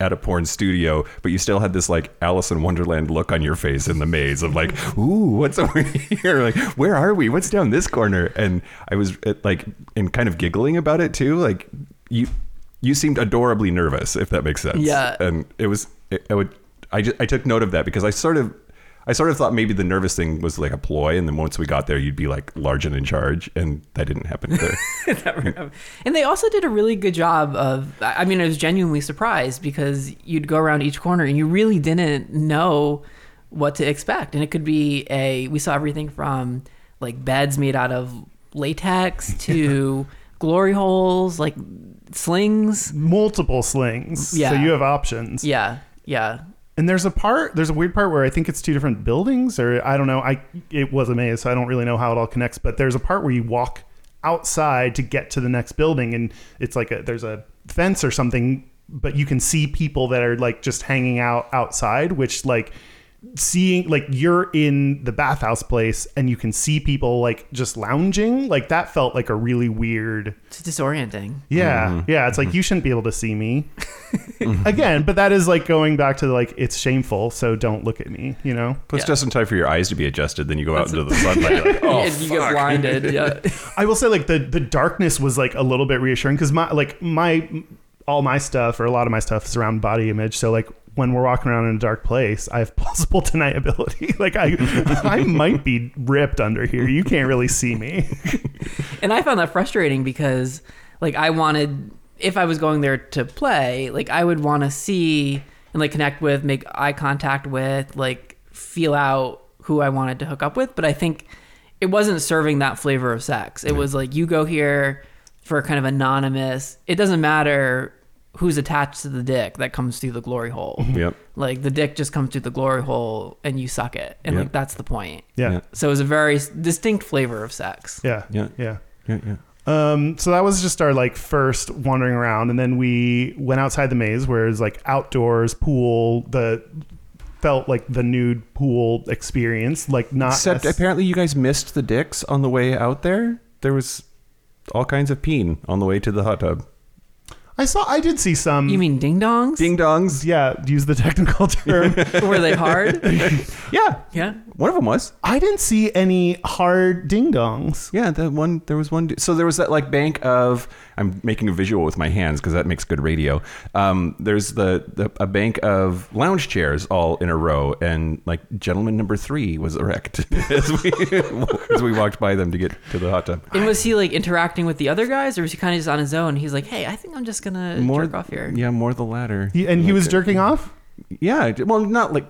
at a porn studio, but you still had this like Alice in Wonderland look on your face in the maze of like, ooh, what's over here? Like, where are we? What's down this corner? And I was uh, like, and kind of giggling about it too. Like you, you seemed adorably nervous, if that makes sense. Yeah. And it was, it, I would, I just, I took note of that because I sort of. I sort of thought maybe the nervous thing was like a ploy, and then once we got there, you'd be like large and in charge, and that didn't happen either. And they also did a really good job of, I mean, I was genuinely surprised because you'd go around each corner and you really didn't know what to expect. And it could be a, we saw everything from like beds made out of latex to glory holes, like slings. Multiple slings. Yeah. So you have options. Yeah. Yeah. And there's a part, there's a weird part where I think it's two different buildings, or I don't know. I it was a maze, so I don't really know how it all connects. But there's a part where you walk outside to get to the next building, and it's like a there's a fence or something, but you can see people that are like just hanging out outside, which like seeing like you're in the bathhouse place and you can see people like just lounging like that felt like a really weird It's disorienting. yeah mm-hmm. yeah it's like mm-hmm. you shouldn't be able to see me again but that is like going back to like it's shameful so don't look at me you know Plus, Yeah. just in time for your eyes to be adjusted. Then you go out into the sunlight. Like, oh, and you get blinded. Yeah. I will say like the the darkness was like a little bit reassuring because my like my all my stuff or a lot of my stuff is around body image. So like when we're walking around in a dark place, I have plausible deniability. like I I might be ripped under here. You can't really see me. and I found that frustrating because like I wanted if I was going there to play, like I would want to see and like connect with, make eye contact with, like feel out who I wanted to hook up with, but I think it wasn't serving that flavor of sex. It was like you go here for kind of anonymous. It doesn't matter who's attached to the dick that comes through the glory hole. Yep. Like the dick just comes through the glory hole and you suck it. And Yeah. like that's the point. Yeah. Yeah. So it was a very distinct flavor of sex. Yeah. Yeah. Yeah. Yeah. Yeah. Um, so that was just our like first wandering around, and then we went outside the maze, where it's like outdoors pool. The felt like the nude pool experience, like not Except as- apparently you guys missed the dicks on the way out there. There was all kinds of peen on the way to the hot tub. I saw. I did see some. You mean ding dongs? Ding dongs. Yeah, use the technical term. Were they hard? Yeah. yeah. One of them was. I didn't see any hard ding dongs. Yeah, the one there was one. So there was that like bank of. I'm making a visual with my hands because that makes good radio. Um, there's the, the a bank of lounge chairs all in a row, and like gentleman number three was erect as we as we walked by them to get to the hot tub. And was he like interacting with the other guys, or was he kind of just on his own? He's like, "Hey, I think I'm just gonna jerk off here." Yeah, more the latter. He, and he was Like, jerking off. Yeah, well, not like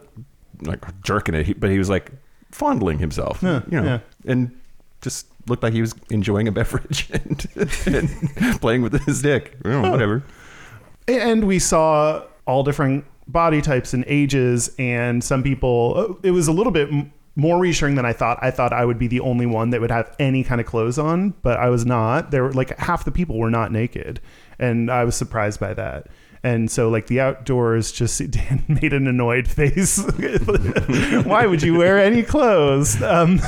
like jerking it, he- but he was like fondling himself, Yeah, you know, yeah. and just looked like he was enjoying a beverage and, and playing with his dick. You oh, know, whatever. And we saw all different body types and ages, and some people. It was a little bit more reassuring than I thought. I thought I would be the only one that would have any kind of clothes on, but I was not. There were like half the people were not naked, and I was surprised by that. And so, like the outdoors, just Dan made an annoyed face. Why would you wear any clothes? Um,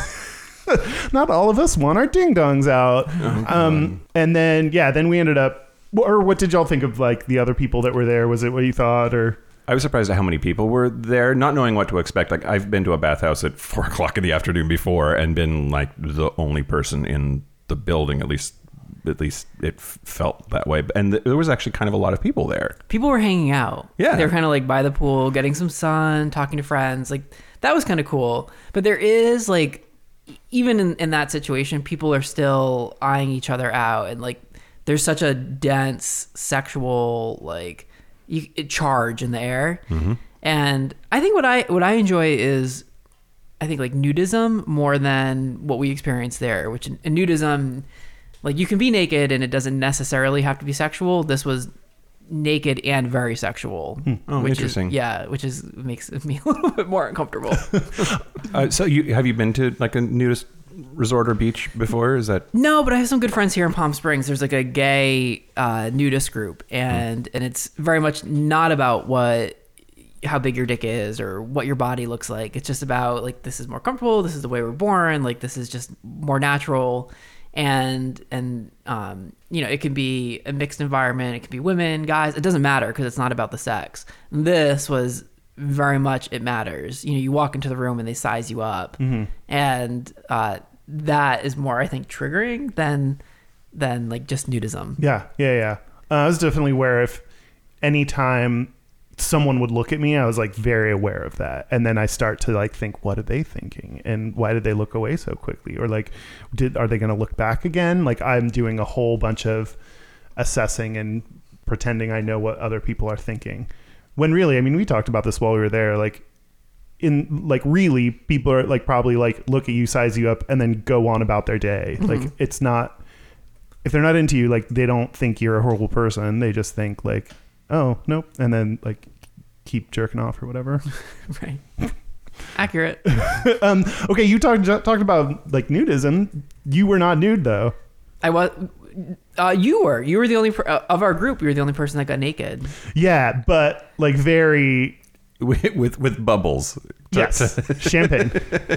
not all of us want our ding dongs out. um, and then, yeah, then we ended up. Or what did y'all think of like the other people that were there? Was it what you thought, or I was surprised at how many people were there, not knowing what to expect. Like I've been to a bathhouse at four o'clock in the afternoon before, and been like the only person in the building. At least, at least it felt that way. And there was actually kind of a lot of people there. People were hanging out. Yeah. they were kind of like by the pool, getting some sun, talking to friends. Like that was kind of cool. But there is like, even in, in that situation, people are still eyeing each other out, and like there's such a dense sexual like you, charge in the air. Mm-hmm. And I think what I what I enjoy is I think like nudism more than what we experience there, which in, in nudism, like you can be naked and it doesn't necessarily have to be sexual. This was naked and very sexual. Oh, which interesting. Is, yeah, which is makes me a little bit more uncomfortable. Uh, so you have you been to like a nudist resort or beach before? Is that no, but I have some good friends here in Palm Springs. There's like a gay uh, nudist group, and and it's very much not about what how big your dick is or what your body looks like. It's just about like this is more comfortable. This is the way we're born. Like this is just more natural. And and um, you know it can be a mixed environment. It can be women, guys. It doesn't matter because it's not about the sex. This was very much it matters. You know, you walk into the room and they size you up, and uh, that is more I think triggering than than like just nudism. yeah, yeah, yeah. Uh, I was definitely aware if anytime someone would look at me, I was like very aware of that, and then I start to like think, what are they thinking, and why did they look away so quickly, or like, did are they going to look back again? Like I'm doing a whole bunch of assessing and pretending I know what other people are thinking, when really, I mean, we talked about this while we were there, like. In like really, people are like probably like look at you, size you up, and then go on about their day. Mm-hmm. Like it's not if they're not into you, like they don't think you're a horrible person. They just think like, oh nope, and then like keep jerking off or whatever. Right. Accurate. um, okay, you talked talked about like nudism. You were not nude though. I was. Uh, you were. You were the only per- uh, of our group. You were the only person that got naked. Yeah, but like very with with, with bubbles. Yes, champagne.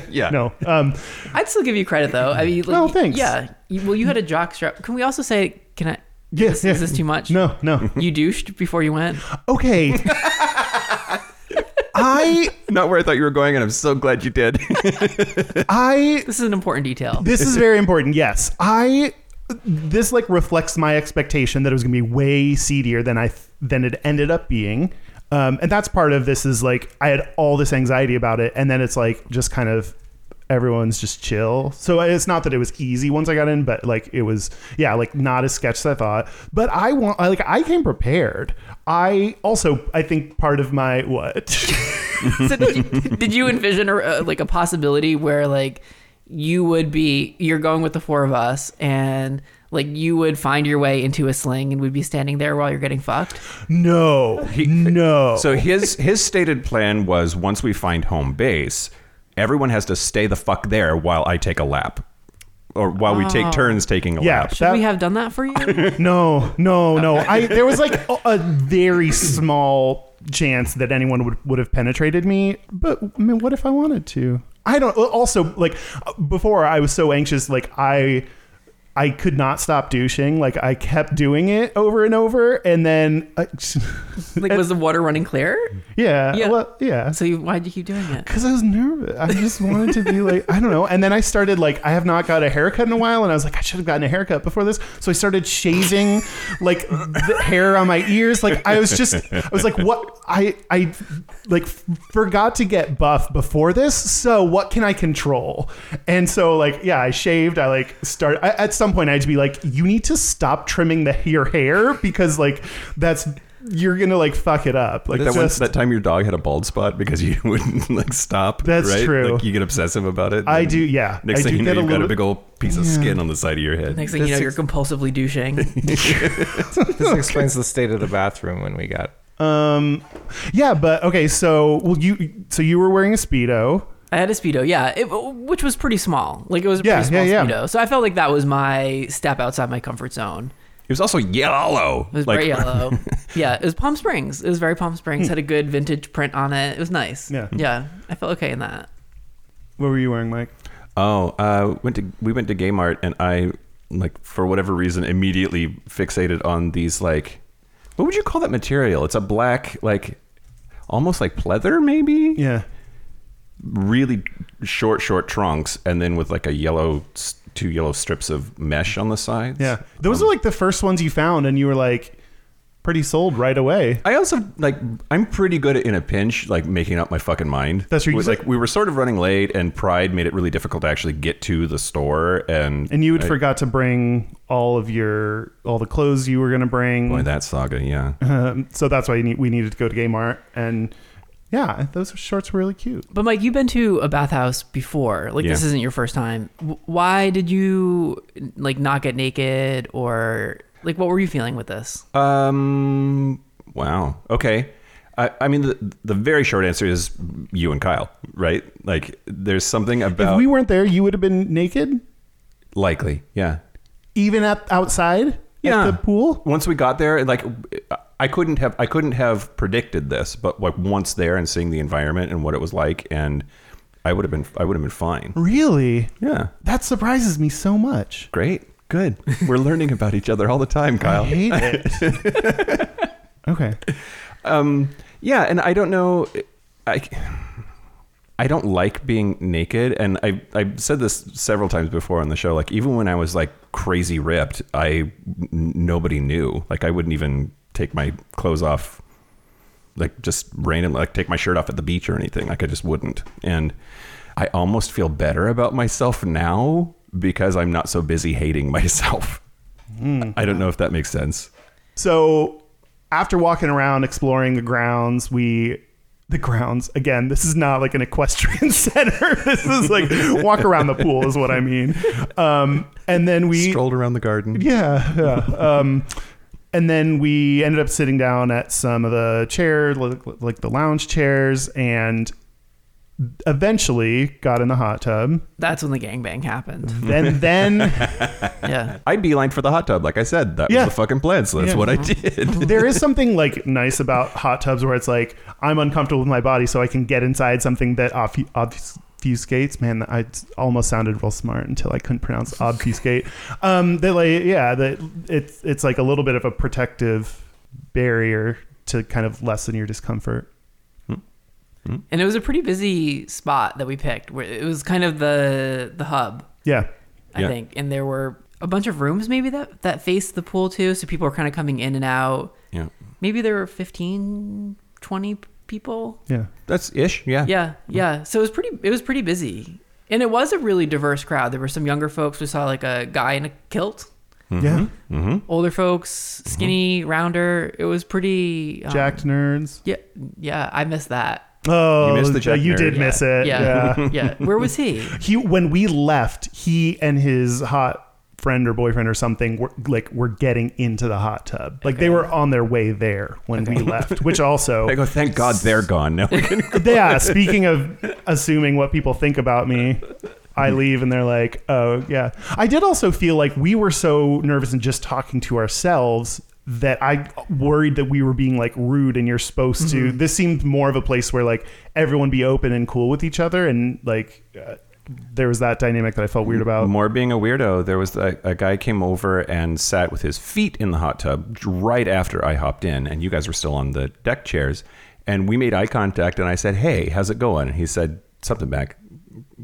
yeah. No, um, I'd still give you credit though. I mean, like, Oh, thanks. Yeah. Well, you had a jock strap. Can we also say? Can I? Yeah, Is, yeah. is this too much? No, no. You douched before you went. Okay. I Not where I thought you were going, and I'm so glad you did. I This is an important detail. this is very important. Yes, I this like reflects my expectation that it was gonna be way seedier than I th- than it ended up being. Um, and that's part of this is like I had all this anxiety about it, and then it's like just kind of everyone's just chill. So it's not that it was easy once I got in, but like it was yeah, like not as sketched as I thought. But I want I, like I came prepared. I also I think part of my what so did you, did you envision a, uh, like a possibility where like you would be you're going with the four of us and like you would find your way into a sling and we'd be standing there while you're getting fucked? no no so his his stated plan was once we find home base, everyone has to stay the fuck there while I take a lap, or while we take oh. turns taking a Yeah. lap. Should That- we have done that for you? No, no, no. I there was like a, a very small chance that anyone would would have penetrated me, but I mean, what if I wanted to? I don't. Also, like before, I was so anxious. Like I, I could not stop douching. Like I kept doing it over and over, and then, I, uh, like was the water running clear? yeah, Yeah. well, yeah. So you, why'd you keep doing it? Because I was nervous. I just wanted to be like, I don't know. And then I started like, I have not got a haircut in a while, and I was like, I should have gotten a haircut before this. So I started shaving like the hair on my ears. Like I was just, I was like, what? I I like forgot to get buff before this. So what can I control? And so like, yeah, I shaved. I like start I, at some point. I had to be like, you need to stop trimming the your hair because like that's. You're gonna like fuck it up. Like Like that, one, that time your dog had a bald spot because you wouldn't like stop. That's right? true. Like you get obsessive about it. I do, yeah. Next I thing you know, you've got a big old piece of Yeah. skin on the side of your head. Next thing you know, you're compulsively douching. This explains the state of the bathroom when we got. Um, yeah, but okay. So, well, you so you were wearing a speedo. I had a speedo, yeah, it, which was pretty small. Like it was a Yeah, pretty small yeah, yeah. speedo. So I felt like that was my step outside my comfort zone. It was also yellow. It was like, bright yellow. yeah, it was Palm Springs. It was very Palm Springs. Had a good vintage print on it. It was nice. Yeah. yeah. I felt okay in that. What were you wearing, Mike? Oh, uh, went to we went to Gaymart and I like for whatever reason immediately fixated on these like what would you call that material? It's a black like almost like pleather maybe. Yeah. Really short short trunks and then with like a yellow two yellow strips of mesh on the sides. Yeah. Those are like the first ones you found, and you were like pretty sold right away. I also like I'm pretty good at in a pinch like making up my fucking mind. That's what you was like we were sort of running late and pride made it really difficult to actually get to the store and And you had I- forgot to bring all of your all the clothes you were gonna bring. boy that saga, yeah. Um, so that's why you need, we needed to go to Kmart, and yeah, those shorts were really cute. But Mike, you've been to a bathhouse before. Like this isn't your first time. W- Why did you like not get naked or like what were you feeling with this? Um. Wow. Okay. I, I mean, the, the very short answer is you and Kyle, right? Like, there's something about If we weren't there, you would have been naked, likely, yeah. even at outside Yeah. at the pool. Once we got there, like, I couldn't have I couldn't have predicted this, but like once there and seeing the environment and what it was like, and I would have been I would have been fine. Really, Yeah. that surprises me so much. Great. Good. We're learning about each other all the time, Kyle. I hate it. okay. Um, yeah, and I don't know. I I don't like being naked, and I I've said this several times before on the show. Like even when I was like crazy ripped, I n- nobody knew. Like I wouldn't even take my clothes off, like just randomly, like take my shirt off at the beach or anything. Like I just wouldn't. And I almost feel better about myself now because I'm not so busy hating myself. I don't know if that makes sense. So after walking around exploring the grounds, we the grounds again. This is not like an equestrian center. This is like walk around the pool is what I mean. Um, and then we Strolled around the garden. yeah, yeah. Um, and then we ended up sitting down at some of the chairs, like, like the lounge chairs, and eventually got in the hot tub. That's when the gangbang happened. Then then Yeah. I beelined for the hot tub. Like I said, that Yeah. was the fucking plan. So that's Yeah. what I did. there is something like nice about hot tubs where it's like I'm uncomfortable with my body, so I can get inside something that obfu- obfuscates. Man, I almost sounded real smart until I couldn't pronounce obfuscate. Um, that like yeah, that it's it's like a little bit of a protective barrier to kind of lessen your discomfort. And it was a pretty busy spot that we picked. Where it was kind of the the hub, Yeah, I Yeah. think. And there were a bunch of rooms maybe that that faced the pool too, so people were kind of coming in and out. yeah. Maybe there were 15, 20 people. yeah. That's ish. Yeah. Yeah, yeah. So it was pretty it was pretty busy. And it was a really diverse crowd. There were some younger folks. We saw like a guy in a kilt. Yeah, Mm-hmm. Older folks, skinny, rounder. It was pretty um, jacked nerds. Yeah, yeah. I missed that. Oh, You missed the jacked you nerd. did Yeah, miss it. yeah. yeah. Yeah. Where was he? he when we left, he and his hot friend or boyfriend or something were like were getting into the hot tub. Like they were on their way there when we left, which also I go, thank God they're gone. Now we can yeah, speaking of assuming what people think about me, I leave and they're like, "Oh, yeah." I did also feel like we were so nervous and just talking to ourselves that I worried that we were being like rude and you're supposed to. This seemed more of a place where like everyone be open and cool with each other and like uh, there was that dynamic that I felt weird about. More being a weirdo, there was a, a guy came over and sat with his feet in the hot tub right after I hopped in, and you guys were still on the deck chairs. And we made eye contact, and I said, "Hey, how's it going?" And he said something back,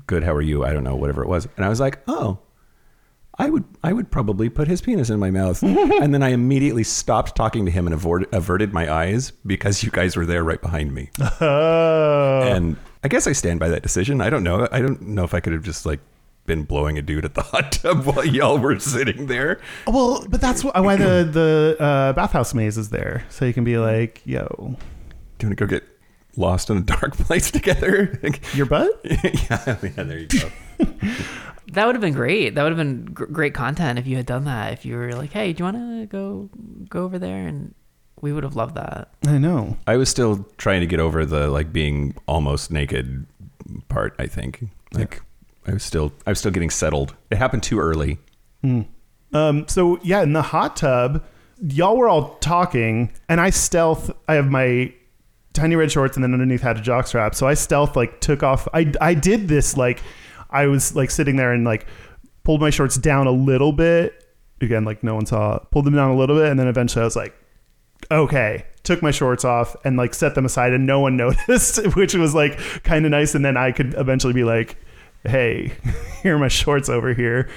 "Good, how are you?" I don't know, whatever it was. And I was like, "Oh, I would, I would probably put his penis in my mouth." and then I immediately stopped talking to him and averted, averted my eyes because you guys were there right behind me. Oh. And I guess I stand by that decision. I don't know. I don't know if I could have just like been blowing a dude at the hot tub while y'all were sitting there. well, but that's why the the uh, bathhouse maze is there, so you can be like, "Yo, Do you want to go get lost in a dark place together? your butt." yeah, yeah, there you go. That would have been great. That would have been gr- great content if you had done that. If you were like, "Hey, do you want to go go over there?" and we would have loved that. I know. I was still trying to get over the like being almost naked part. I think like I was still I was still getting settled. It happened too early. Um, so yeah, in the hot tub, y'all were all talking, and I stealth. I have my tiny red shorts, and then underneath had a jock strap. So I stealth like took off. I I did this like I was like sitting there and like pulled my shorts down a little bit. Again, like no one saw. Pulled them down a little bit, and then eventually I was like, okay. Took my shorts off and like set them aside, and no one noticed, which was like kind of nice. And then I could eventually be like, hey, here are my shorts over here.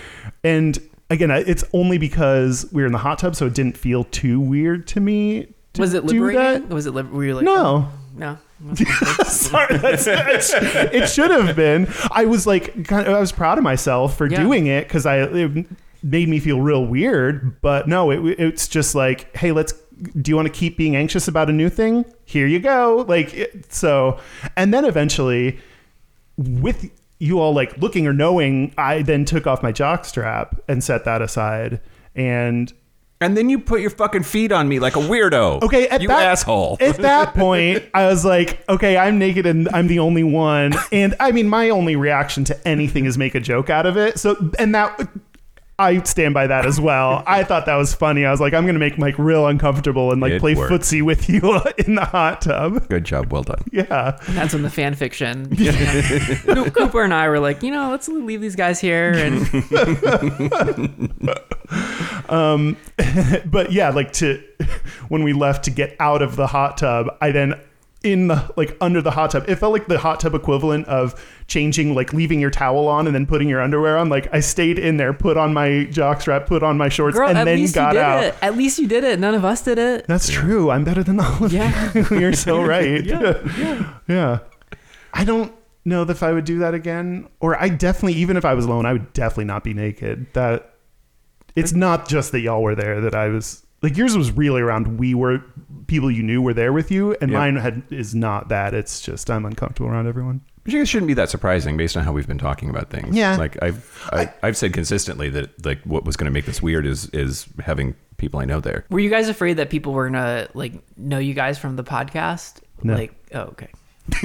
And again, it's only because we were in the hot tub, so it didn't feel too weird to me. To Was it liberating? Was it? Liber- were you like, No. Oh, no? Sorry, that's, that's- it should have been. I was like, kind of, I was proud of myself for Yeah. doing it because I it made me feel real weird. But no, it, it's just like, hey, let's. Do you want to keep being anxious about a new thing? Here you go. Like it, so, and then eventually, with you all like looking or knowing, I then took off my jock strap and set that aside. And And then you put your fucking feet on me like a weirdo. Okay, at you that, asshole. At that point, I was like, okay, I'm naked and I'm the only one. And I mean, my only reaction to anything is make a joke out of it. So, and that I stand by that as well. I thought that was funny. I was like, I'm going to make Mike real uncomfortable and like It play worked. footsie with you in the hot tub. Good job. Well done. Yeah. And that's when the fan fiction. Coop- Cooper and I were like, you know, let's leave these guys here and Um, but yeah, like to when we left to get out of the hot tub, I then in the like under the hot tub, it felt like the hot tub equivalent of changing, like leaving your towel on and then putting your underwear on. Like I stayed in there, put on my jockstrap, put on my shorts, girl, and at then least you got did out. it. At least you did it. None of us did it. That's true. I'm better than all of Yeah. you. You're so right. Yeah, yeah. Yeah. I don't know if I would do that again. Or I definitely, even if I was alone, I would definitely not be naked. That it's not just that y'all were there that I was like yours was really around we were people you knew were there with you and Yeah. mine had is not that. It's just I'm uncomfortable around everyone. But you guys shouldn't be that surprising based on how we've been talking about things. Yeah. Like I've I, I've said consistently that like what was going to make this weird is is having people I know there. Were you guys afraid that people were gonna like know you guys from the podcast? No. Like, oh, okay.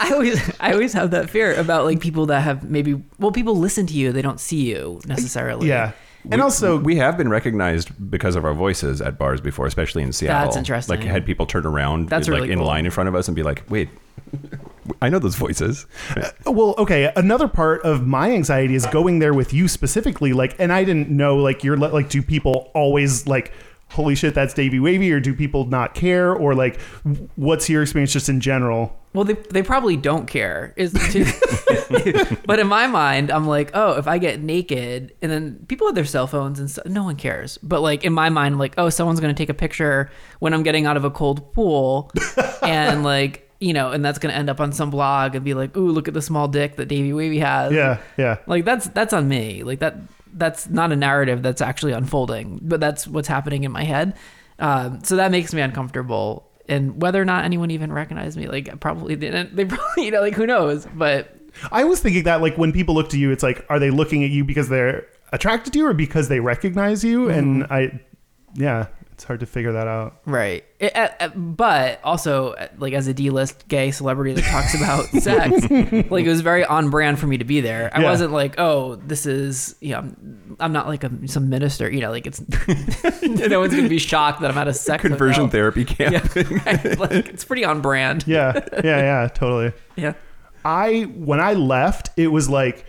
I always I always have that fear about like people that have maybe well people listen to you they don't see you necessarily. Yeah. And We- also, we have been recognized because of our voices at bars before, especially in Seattle. That's interesting. Like had people turn around, That's like really in cool. line in front of us, and be like, "Wait, I know those voices." Uh, well, okay. Another part of my anxiety is going there with you specifically. Like, and I didn't know, like, you're like, do people always like, holy shit, that's Davey Wavey, or do people not care, or like, what's your experience just in general? Well, they, they probably don't care. Is but in my mind, I'm like, oh, if I get naked, and then people have their cell phones and stuff, no one cares. But like in my mind, like, oh, someone's gonna take a picture when I'm getting out of a cold pool, and like you know, and that's gonna end up on some blog and be like, ooh, look at the small dick that Davey Wavey has. Yeah, yeah. Like that's that's on me. Like that that's not a narrative that's actually unfolding, but that's what's happening in my head. Um, so that makes me uncomfortable. And whether or not anyone even recognized me, like I probably didn't. They probably, you know, like who knows? But I was thinking that, like, when people look to you, it's like, are they looking at you because they're attracted to you, or because they recognize you? Mm-hmm. And I, yeah, it's hard to figure that out. right. It, uh, but also, like as a D-list gay celebrity that talks about sex, like it was very on brand for me to be there. I Yeah. wasn't like, oh, this is, you know, I'm, I'm not like a, some minister. You know, like it's no one's gonna be shocked that I'm at a sex Conversion hotel. therapy camp. Yeah, right. like it's pretty on brand. Yeah, yeah, yeah, totally. Yeah. I when I left, it was like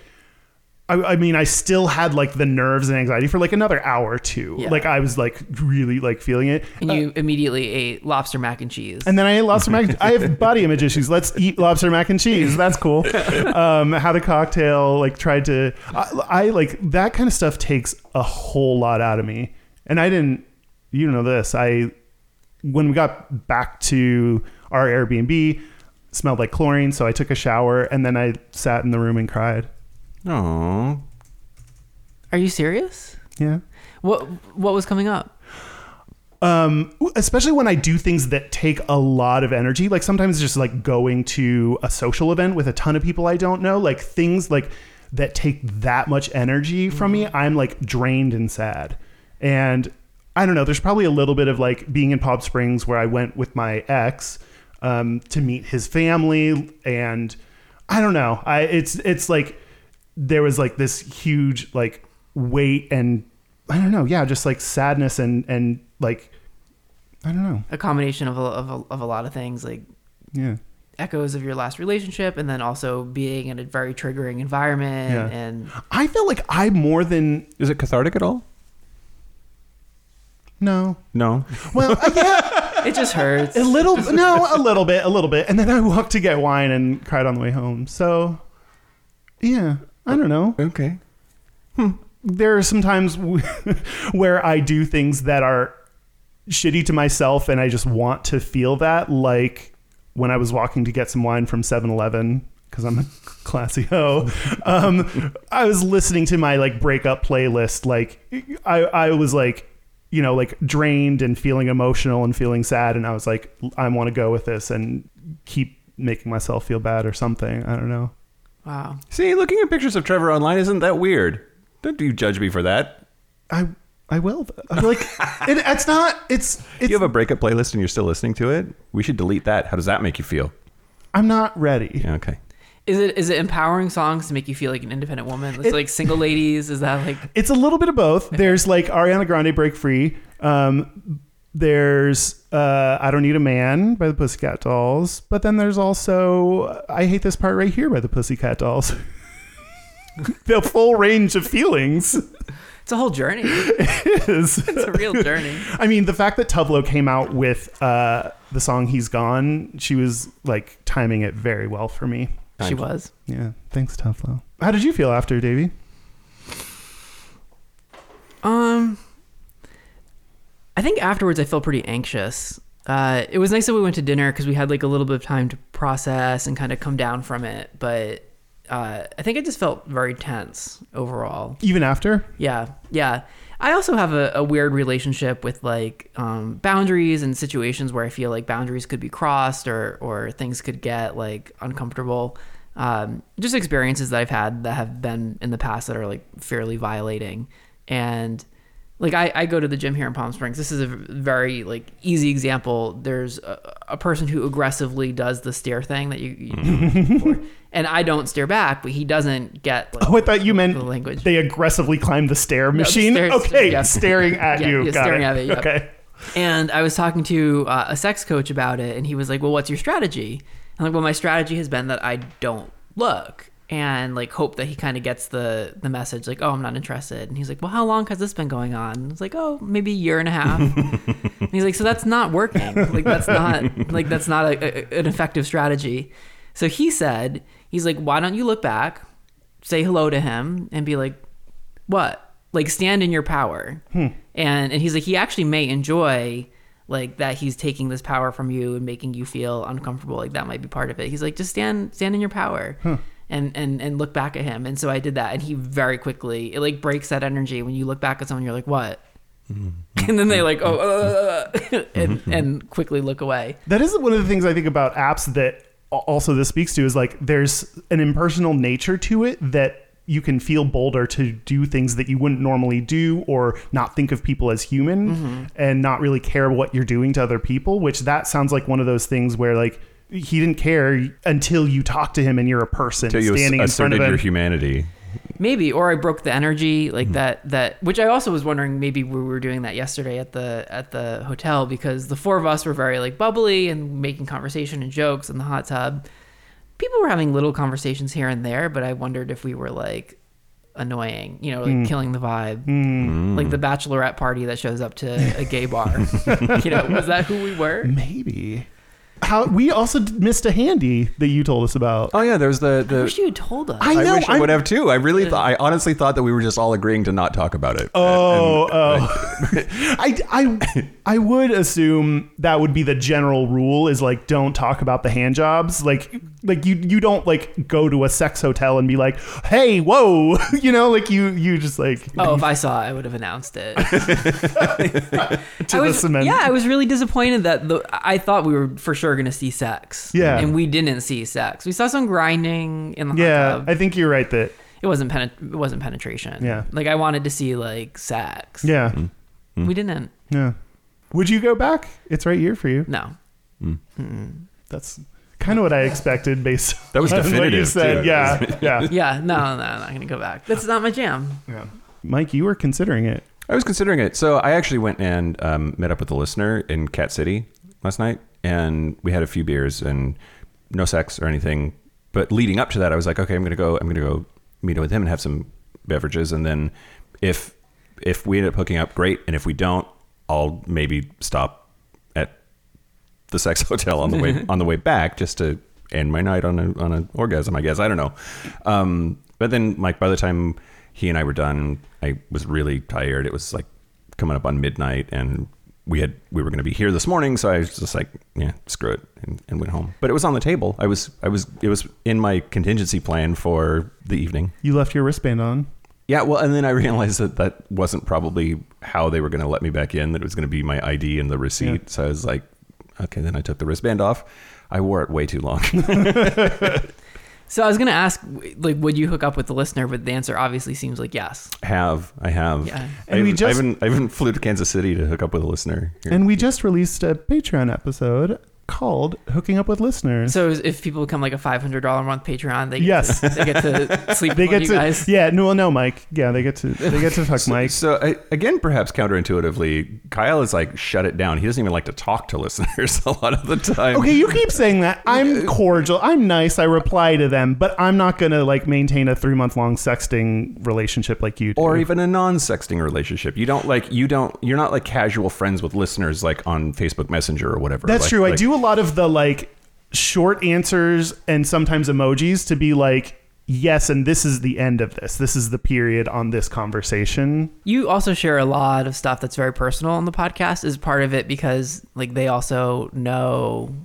I, I mean, I still had like the nerves and anxiety for like another hour or two. Yeah. Like I was like really like feeling it. And you immediately ate lobster mac and cheese. And then I ate lobster mac. I have body image issues. Let's eat lobster mac and cheese. That's cool. Um, had a cocktail. Like tried to. I, I like that kind of stuff takes a whole lot out of me. And I didn't. You know this. I when we got back to our Airbnb, smelled like chlorine. So I took a shower and then I sat in the room and cried. Oh, Are you serious? Yeah. What What was coming up? um especially when i do things that take a lot of energy like sometimes just like going to a social event with a ton of people i don't know like things like that take that much energy from me i'm like drained and sad and i don't know there's probably a little bit of like being in palm springs where i went with my ex um, to meet his family and i don't know i it's it's like there was like this huge like weight and I don't know, yeah, just like sadness and and like I don't know, A combination of a, of a, of a lot of things, like yeah, echoes of your last relationship, and then also being in a very triggering environment. Yeah. And I feel like I more than is it cathartic at all? no, No. well, yeah, it just hurts. a little, no, a little bit, a little bit, and then I walked to get wine and cried on the way home. So, yeah, I don't know. Okay. there are some times w- where I do things that are shitty to myself and I just want to feel that like when I was walking to get some wine from 7-Eleven because I'm a classy hoe. Um, I was listening to my like breakup playlist. Like I, I was like, you know, like drained and feeling emotional and feeling sad. And I was like, I want to go with this and keep making myself feel bad or something. I don't know. Wow. See, looking at pictures of Trevor online isn't that weird. Don't you judge me for that. I, I will. I'm like, it, it's not, it's, it's, you have a breakup playlist and you're still listening to it. We should delete that. How does that make you feel? I'm not ready. Yeah, okay. Is it is it empowering songs to make you feel like an independent woman? It's It- like single ladies. Is that like It's a little bit of both. There's like Ariana Grande Break Free. Um, there's uh, I Don't Need a Man by the Pussycat Dolls. But then there's also I Hate This Part Right Here by the Pussycat Dolls. the full range of feelings it's a whole journey? is. It's a real journey. I mean, the fact that Tove Lo came out with uh, the song He's Gone, she was like timing it very well for me. She was. Yeah. Thanks, Tove Lo. How did you feel after, Davey? Um, I think afterwards I felt pretty anxious. Uh, it was nice that we went to dinner because we had like a little bit of time to process and kind of come down from it. But uh, I think I just felt very tense overall. Even after? Yeah, yeah. I also have a, a weird relationship with like um, boundaries and situations where I feel like boundaries could be crossed or or things could get like uncomfortable. Um, just experiences that I've had that have been in the past that are like fairly violating, and like I, I go to the gym here in Palm Springs. This is a very like easy example. There's a, a person who aggressively does the stare thing that you, you for. and I don't stare back, but he doesn't get. Like, Oh, I thought you meant the language. they aggressively climb the stair the machine. stairs- okay, yeah. staring at Yeah, you. yeah, staring it. at it, yep. Okay. And I was talking to uh, a sex coach about it, and he was like, "Well, what's your strategy?" I'm like, "Well, my strategy has been that I don't look and like hope that he kind of gets the the message, like, oh, I'm not interested." And he's like, "Well, how long has this been going on?" It's like, "Oh, maybe a year and a half." and he's like, "So that's not working. Like that's not like that's not a, a, an effective strategy." So he said, "He's like, why don't you look back, say hello to him, and be like, what?" Like stand in your power. Hmm. And and he's like he actually may enjoy like that he's taking this power from you and making you feel uncomfortable like that might be part of it he's like just stand stand in your power hmm. And and and look back at him. And so i did that and he very quickly it like breaks that energy. When you look back at someone you're like what? And then they like oh uh, and and quickly look away. That is one of the things I think about apps that also this speaks to is like there's an impersonal nature to it that you can feel bolder to do things that you wouldn't normally do or not think of people as human Mm-hmm. and not really care what you're doing to other people which that sounds like one of those things where like he didn't care until you talk to him and you're a person Until you standing in front of him. your humanity. maybe or i broke the energy like hmm. that that which i also was wondering maybe we were doing that yesterday at the at the hotel because the four of us were very like bubbly and making conversation and jokes in the hot tub. People were having little conversations here and there but i wondered if we were like annoying you know like hmm. killing the vibe. Hmm. Like the bachelorette party that shows up to a gay bar. You know was that who we were? Maybe how we also missed a handy that you told us about Oh yeah, there's the the. i the. wish you told us I I know, wish I I'm- would have too. I really, thought, I honestly thought that we were just all agreeing to not talk about it. Oh, oh. I, I, I would assume that would be the general rule is like don't talk about the hand jobs. Like like you you don't like go to a sex hotel and be like, "Hey, whoa." You know, like you you just like Oh, if I saw it, I would have announced it. to I the was, cement. Yeah, I was really disappointed that the I thought we were for sure going to see sex. Yeah. and we didn't see sex. We saw some grinding in the hot Yeah, tub. I think you're right that it wasn't penet- it wasn't penetration. Yeah. like I wanted to see like sex. yeah. Mm-hmm. Mm-hmm. we didn't. Yeah. Would you go back? It's right here for you. No, mm. That's kind of what I expected based That was on what you definitive, said. too. Yeah. Yeah. yeah, no, no, I'm not going to go back. That's not my jam. yeah. Mike, you were considering it. I was considering it. So I actually went and um, met up with a listener in Cat City last night, and we had a few beers and no sex or anything. But leading up to that, I was like, okay, I'm gonna go. I'm gonna go meet up with him and have some beverages, and then if if we end up hooking up, great. And if we don't, I'll maybe stop at the sex hotel on the way on the way back just to end my night on a on an orgasm. I guess I don't know. Um, but then, like by the time he and I were done, I was really tired. It was like coming up on midnight, and we had we were going to be here this morning, so I was just like, yeah, screw it, and, and went home. But it was on the table. I was I was it was in my contingency plan for the evening. You left your wristband on. Yeah, well, and then I realized that that wasn't probably how they were going to let me back in. That it was going to be my ID and the receipt. Yeah. So I was like, okay. Then I took the wristband off. I wore it way too long. So I was going to ask, like, would you hook up with the listener? But the answer obviously seems like yes. have I have? Yeah. And I, we even- just- I even I even flew to Kansas City to hook up with a listener. here. And we just released a Patreon episode called Hooking Up with Listeners. So if people become like a five hundred dollar a month Patreon, they get Yes. to, they get to sleep they with get you to guys. Yeah, no no Mike. Yeah, they get to they get to fuck So, Mike. so I, again, perhaps counterintuitively, Kyle is like shut it down. He doesn't even like to talk to listeners a lot of the time. Okay, you keep saying that. I'm cordial. I'm nice. I reply to them, but I'm not gonna like maintain a three month long sexting relationship like you do. or even a non-sexting relationship. You don't like you don't you're not like casual friends with listeners like on Facebook Messenger or whatever. That's Like- true. I do a lot of the like short answers and sometimes emojis to be like, yes, and this is the end of this. This is the period on this conversation. You also share a lot of stuff that's very personal on the podcast. Is part of it because like they also know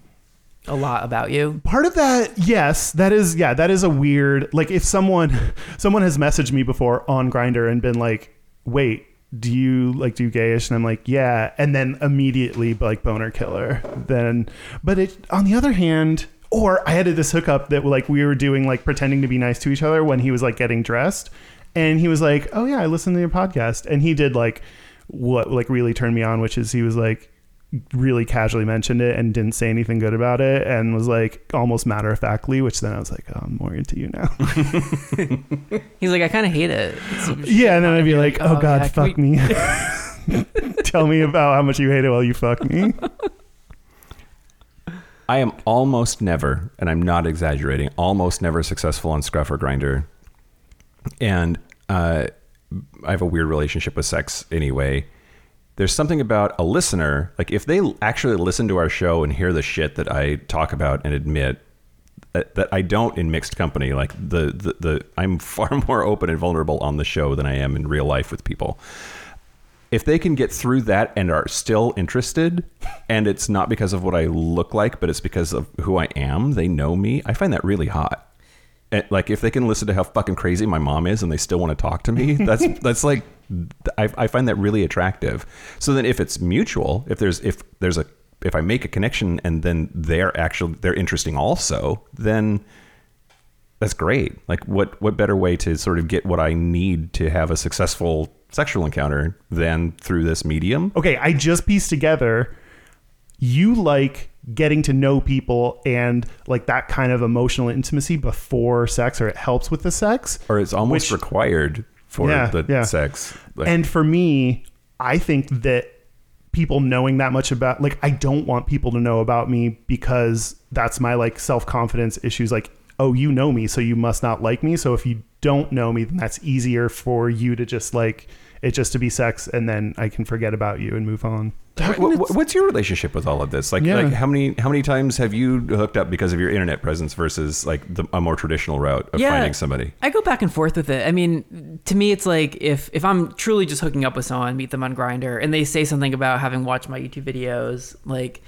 a lot about you. Part of that, yes, that is yeah, that is a weird like if someone someone has messaged me before on Grindr and been like, "Wait, do you like do gayish?" and I'm like, "Yeah," and then immediately like boner killer. Then, but it on the other hand, or I had this hookup that like we were doing like pretending to be nice to each other when he was like getting dressed, and he was like, "Oh yeah, I listened to your podcast," and he did like what like really turned me on, which is he was like really casually mentioned it and didn't say anything good about it and was like almost matter of factly, which then I was like, oh, I'm more into you now. He's like, I kind of hate it. Yeah, and then I'd be like, oh, god, yeah, fuck we- me. Tell me about how much you hate it while you fuck me. I am almost never, and I'm not exaggerating, almost never successful on Scruff or Grindr. And uh, I have a weird relationship with sex anyway. There's something about a listener, like if they actually listen to our show and hear the shit that I talk about and admit that, that I don't in mixed company, like the, the, the, I'm far more open and vulnerable on the show than I am in real life with people. If they can get through that and are still interested and it's not because of what I look like but it's because of who I am they know me I find that really hot. And, like if they can listen to how fucking crazy my mom is and they still want to talk to me that's that's like I, I find that really attractive so then if it's mutual if there's if there's a if I make a connection and then they're actually they're interesting also then that's great. Like what what better way to sort of get what I need to have a successful sexual encounter than through this medium? Okay, I just pieced together you like getting to know people and like that kind of emotional intimacy before sex or it helps with the sex. Or it's almost Which- required for Yeah, the yeah. sex. Like, and for me, I think that people knowing that much about like I don't want people to know about me because that's my like self-confidence issues like oh you know me so you must not like me so if you don't know me then that's easier for you to just like it just to be sex and then I can forget about you and move on. What- what- what's your relationship with all of this? Like, Yeah. like how many how many times have you hooked up because of your internet presence versus like the, a more traditional route of Yeah. finding somebody? I go back and forth with it. I mean, to me, it's like if if I'm truly just hooking up with someone, meet them on Grindr, and they say something about having watched my YouTube videos, like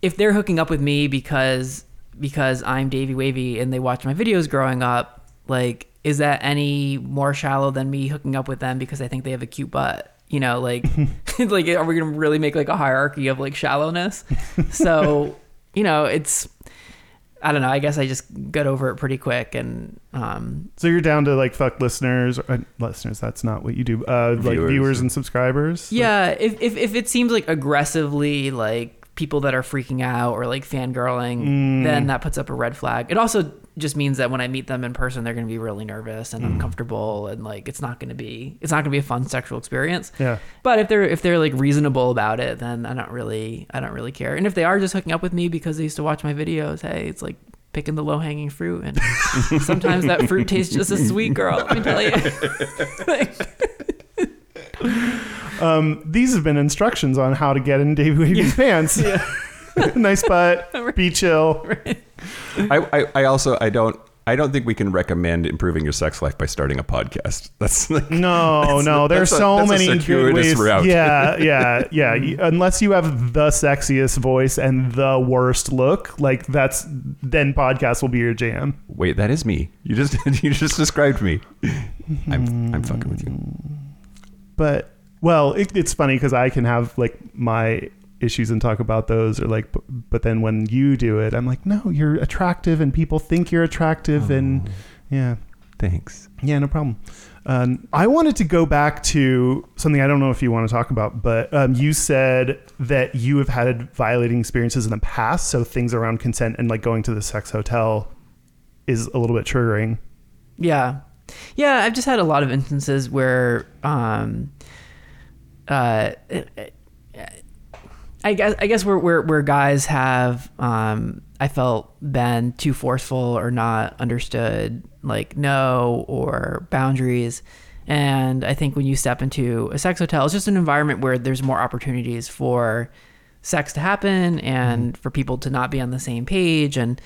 if they're hooking up with me because because I'm Davey Wavey and they watch my videos growing up, like is that any more shallow than me hooking up with them because I think they have a cute butt? You know, like like are we gonna really make like a hierarchy of like shallowness? So you know, it's I don't know. I guess I just got over it pretty quick, and um, So you're down to like fuck listeners or uh, listeners that's not what you do. Uh like Viewers. viewers and subscribers. yeah, if, if if it seems like aggressively like people that are freaking out or like fangirling, mm. then that puts up a red flag. It also just means that when I meet them in person, they're going to be really nervous and mm. uncomfortable, and like it's not going to be it's not going to be a fun sexual experience. Yeah. But if they're if they're like reasonable about it, then I don't really I don't really care. And if they are just hooking up with me because they used to watch my videos, hey, it's like picking the low hanging fruit, and sometimes that fruit tastes just as sweet, girl. Let me tell you. Um, these have been instructions on how to get in Davey Wavey's pants. nice butt. Be chill. I, I, I also I don't I don't think we can recommend improving your sex life by starting a podcast. That's like No, no. There's that's a- so that's a many good circuitous ways. route. Yeah, yeah, yeah. You- Unless you have the sexiest voice and the worst look, like that's then podcast will be your jam. Wait, that is me. You just you just described me. I'm I'm fucking with you. But well, it, it's funny because I can have like my issues and talk about those, or like, b- but then when you do it, I'm like, no, you're attractive, and people think you're attractive, and yeah. Thanks. Yeah, no problem. Um, I wanted to go back to something I don't know if you want to talk about, but um, you said that you have had violating experiences in the past. So things around consent and like going to the sex hotel is a little bit triggering. Yeah. Yeah, I've just had a lot of instances where um uh I guess I guess where where where guys have um I felt been too forceful or not understood like no or boundaries. And I think when you step into a sex hotel, it's just an environment where there's more opportunities for sex to happen and for people to not be on the same page and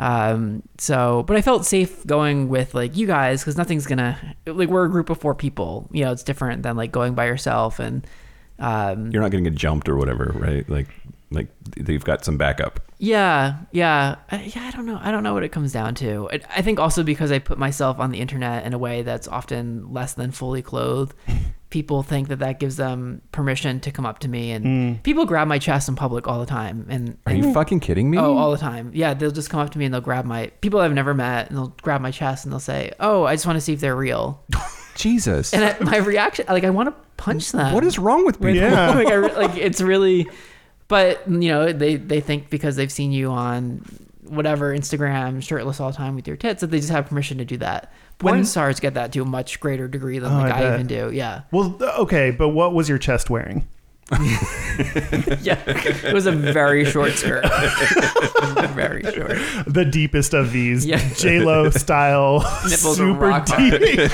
um so but i felt safe going with like you guys because nothing's gonna like we're a group of four people you know it's different than like going by yourself and um You're not to get jumped or whatever, right? Like like they've got some backup. yeah yeah I, yeah i don't know i don't know what it comes down to I, I think also because i put myself on the internet in a way that's often less than fully clothed people think that that gives them permission to come up to me and mm. people grab my chest in public all the time and Are you mm. fucking kidding me? Oh, all the time. Yeah, they'll just come up to me and they'll grab my people I've never met and they'll grab my chest and they'll say, "Oh, I just want to see if they're real." Jesus. And I, my reaction, like, I want to punch them. What is wrong with people? Yeah. like, I, re- like it's really, but you know, they they think because they've seen you on whatever Instagram shirtless all the time with your tits that they just have permission to do that. Porn When- stars get that to a much greater degree than Oh, like I I, bet. even do. Yeah, Well, okay, but what was your chest wearing? yeah. It was a very short skirt, very short. The deepest of these, Yeah. J Lo style, Nipples super rock hard. deep.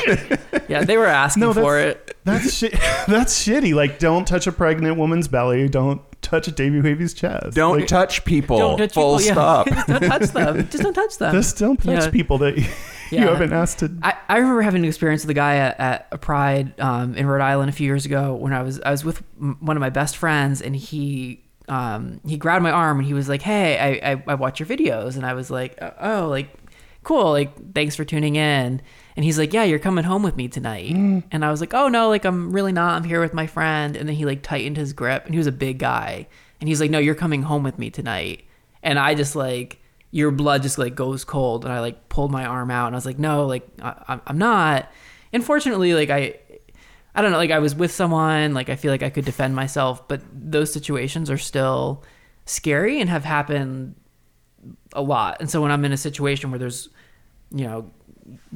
Yeah, they were asking No, for it. That's shi- that's shitty. Like, don't touch a pregnant woman's belly. Don't touch Davey Wavey's chest. Don't like, touch people. Don't touch Full people. stop. Yeah. don't touch them. Just don't touch them. Just don't touch Yeah. people that you Yeah. haven't asked to. I, I remember having an experience with a guy at, at a Pride um, in Rhode Island a few years ago when I was I was with m- one of my best friends and he um, he grabbed my arm and he was like, "Hey, I, I, I watch your videos," and I was like, "Oh, oh, like cool, like thanks for tuning in." And he's like, "Yeah, you're coming home with me tonight," mm. and I was like, "Oh no, like I'm really not. I'm here with my friend." And then he like tightened his grip and he was a big guy. And he's like, "No, you're coming home with me tonight," and I just like your blood just like goes cold and i like pulled my arm out and i was like no like I, I'm- i'm not. Unfortunately like i i don't know like i was with someone like i feel like i could defend myself but those situations are still scary and have happened a lot. And so when i'm in a situation where there's you know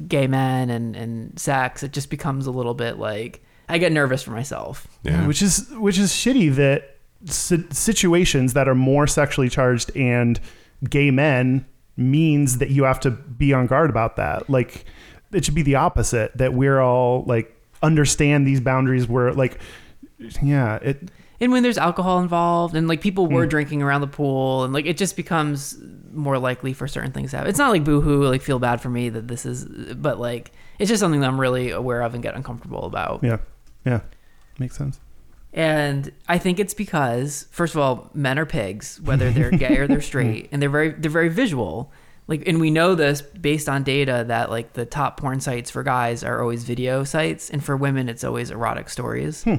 gay men and and sex it just becomes a little bit like i get nervous for myself Yeah. Which is which is shitty that situations that are more sexually charged and gay men means that you have to be on guard about that. Like it should be the opposite that we're all like understand these boundaries where like yeah, it and when there's alcohol involved and like people were mm. drinking around the pool and like it just becomes more likely for certain things to happen. It's not like boohoo, like feel bad for me that this is, but like it's just something that I'm really aware of and get uncomfortable about. yeah. Yeah. Makes sense. And I think it's because first of all, men are pigs, whether they're gay or they're straight, and they're very they're very visual. Like, and we know this based on data that like the top porn sites for guys are always video sites, and for women it's always erotic stories. Hmm.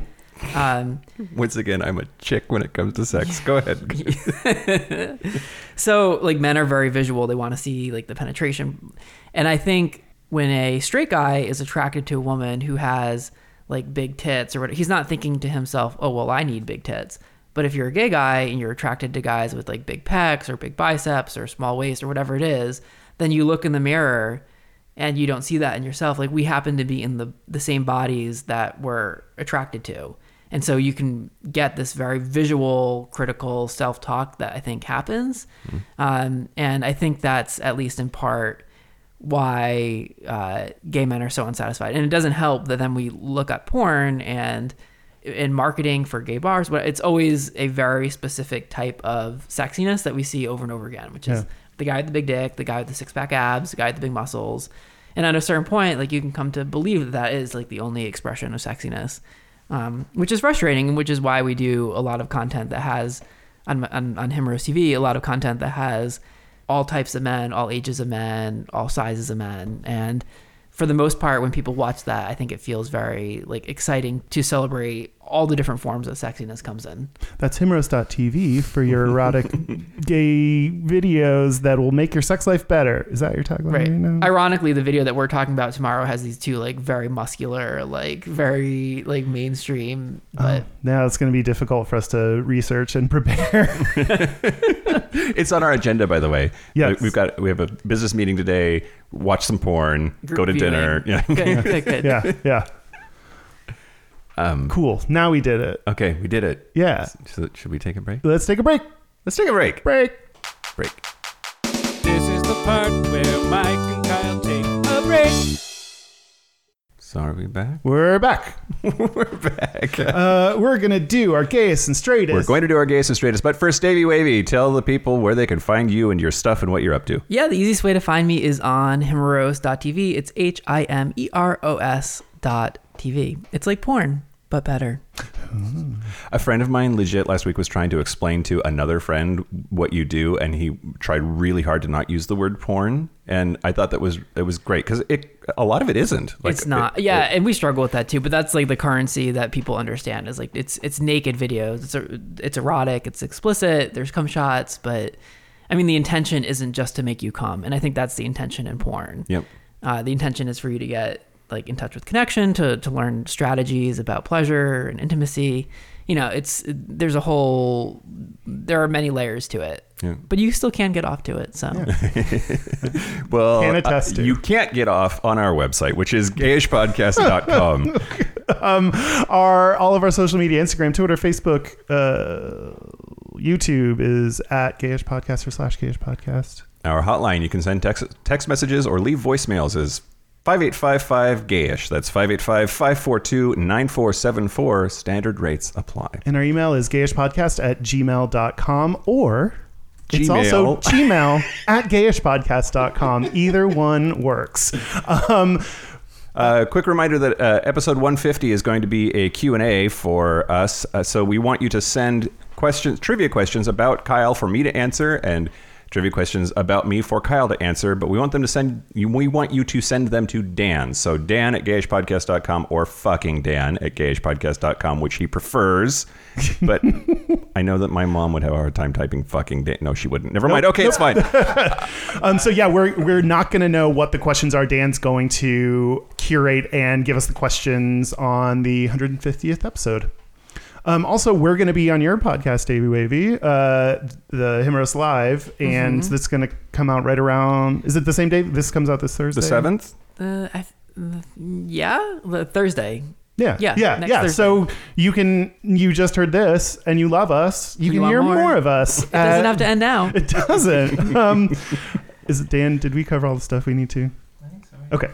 Um, Once again, I'm a chick when it comes to sex. Go ahead. So like men are very visual. They want to see like the penetration. And I think when a straight guy is attracted to a woman who has like big tits or whatever, he's not thinking to himself, "Oh, well, I need big tits." But if you're a gay guy and you're attracted to guys with like big pecs or big biceps or small waist or whatever it is, then you look in the mirror and you don't see that in yourself. Like we happen to be in the the same bodies that we're attracted to. And so you can get this very visual, critical self talk that I think happens. Um, and I think that's at least in part why uh, gay men are so unsatisfied. And it doesn't help that then we look at porn and in marketing for gay bars, but it's always a very specific type of sexiness that we see over and over again, which is Yeah. the guy with the big dick, the guy with the six pack abs, the guy with the big muscles. And at a certain point, like you can come to believe that that is like the only expression of sexiness, um, which is frustrating, which is why we do a lot of content that has on on, on Himeros TV, a lot of content that has all types of men, all ages of men, all sizes of men, and for the most part, when people watch that, I think it feels very like exciting to celebrate all the different forms that sexiness comes in. That's himeros.tv for your erotic gay videos that will make your sex life better. Is that your tagline Right. right now? Ironically, the video that we're talking about tomorrow has these two like very muscular, like very like mainstream, oh, but Oh, now it's going to be difficult for us to research and prepare. it's on our agenda, by the way. Yes. We've got we have a business meeting today. Watch some porn. Group go to viewing. dinner. Yeah. good, good, good. yeah, yeah. Um, Cool. Now we did it. okay, we did it. Yeah. So should we take a break? Let's take a break. Let's take a break. Break. Break. This is the part where Mike and Kyle take a break. So are we back? We're back. We're back. Uh, we're going to do our gayest and straightest. We're going to do our gayest and straightest, but first, Davey Wavey, tell the people where they can find you and your stuff and what you're up to. Yeah, the easiest way to find me is on himeros.tv. It's H I M E R O S dot TV. It's like porn, but better. A friend of mine, legit, last week was trying to explain to another friend what you do, and he tried really hard to not use the word porn. And I thought that was it was great because it a lot of it isn't. Like, it's not. it- yeah, it- and we struggle with that too. But that's like the currency that people understand is like it's it's naked videos. It's it's erotic. It's explicit. There's cum shots, but I mean the intention isn't just to make you come, and I think that's the intention in porn. Yep. Uh, the intention is for you to get like in touch with connection, to to learn strategies about pleasure and intimacy. You know, it's there's a whole there are many layers to it. Yeah. But you still can get off to it. So Well, Can attest uh, to. you can't get off on our website, which is gayishpodcast.com. um, our all of our social media, Instagram, Twitter, Facebook, uh, YouTube is at gayish podcast or slash gayish podcast. our hotline, you can send text, text messages or leave voicemails is 5855 gayish. That's 585 542 9474. Standard rates apply. And our email is gayishpodcast at gmail.com or it's Gmail. also gmail at gayishpodcast.com. Either one works. Um, Uh, quick reminder that uh, episode 150 is going to be a Q&A for us. Uh, so we want you to send questions, trivia questions about Kyle for me to answer and trivia questions about me for Kyle to answer. But we want them to send you, we want you to send them to Dan. So Dan at gayishpodcast.com or fucking Dan at gayishpodcast.com, which he prefers. But I know that my mom would have a hard time typing fucking Dan. No, she wouldn't. Never mind. Okay, it's fine. um, so yeah, we're we're not going to know what the questions are. Dan's going to curate and give us the questions on the 150th episode. Um, also, we're going to be on your podcast, Davey Wavey, uh, the Himeros Live, and Mm-hmm. that's going to come out right around. Is it the same day? This comes out this Thursday. The seventh? uh, th- yeah, the Thursday. Yeah, Yeah, yeah, next yeah. Thursday. So you can you just heard this and you love us. You You can hear more. more. of us. It doesn't have to end now. It doesn't. um, is it Dan? Did we cover all the stuff we need to? I think so. Okay.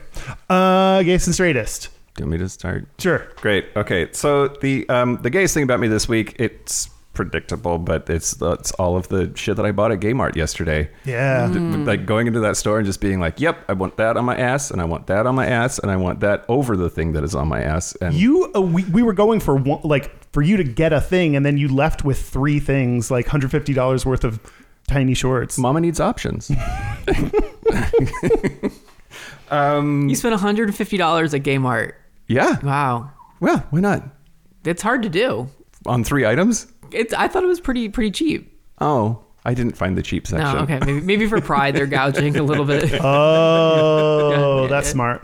Uh, gayest and straightest. Do you want me to start? Sure. Great. Okay. So the um, the gayest thing about me this week, it's predictable, but it's it's all of the shit that I bought at Gaymart yesterday. Yeah. D- Like going into that store and just being like, "Yep, I want that on my ass, and I want that on my ass, and I want that over the thing that is on my ass." And You, uh, we, we were going for one, like for you to get a thing, and then you left with three things, like hundred fifty dollars worth of tiny shorts. Mama needs options. um, You spent $150 at Gaymart. Yeah. Wow. Well, why not? It's hard to do. On three items? It's, I thought it was pretty pretty cheap. Oh, I didn't find the cheap section. No, okay. Maybe, maybe for pride, they're gouging a little bit. Oh, that's smart.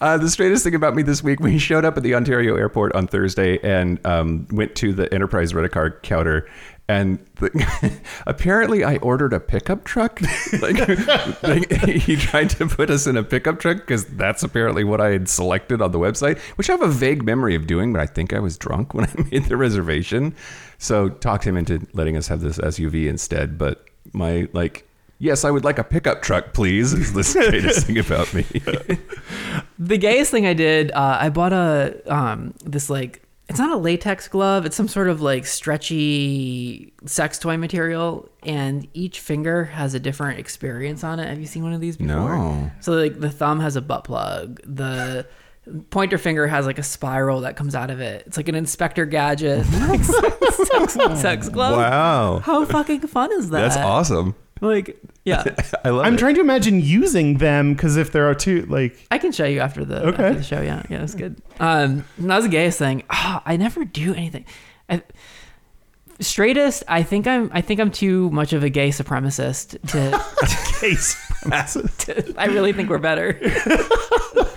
Uh, the straightest thing about me this week, we showed up at the Ontario airport on Thursday and um, went to the Enterprise Rent a Car counter. And the, apparently, I ordered a pickup truck. like, he tried to put us in a pickup truck because that's apparently what I had selected on the website, which I have a vague memory of doing, but I think I was drunk when I made the reservation. So talked him into letting us have this SUV instead. But my like, yes, I would like a pickup truck, please. Is the straightest thing about me. the gayest thing I did, uh, I bought a um, this like it's not a latex glove. It's some sort of like stretchy sex toy material, and each finger has a different experience on it. Have you seen one of these before? No. So like the thumb has a butt plug. The pointer finger has like a spiral that comes out of it. It's like an Inspector Gadget sex, sex glove. Wow. How fucking fun is that? That's awesome. Like, yeah. I love I'm it. trying to imagine using them because if there are two, like, I can show you after the Okay. after the show. Yeah, yeah, that's good. Um, that was the gayest thing. Ah, I never do anything. I, straightest. I think I'm. I think I'm too much of a gay supremacist to. case. to I really think we're better.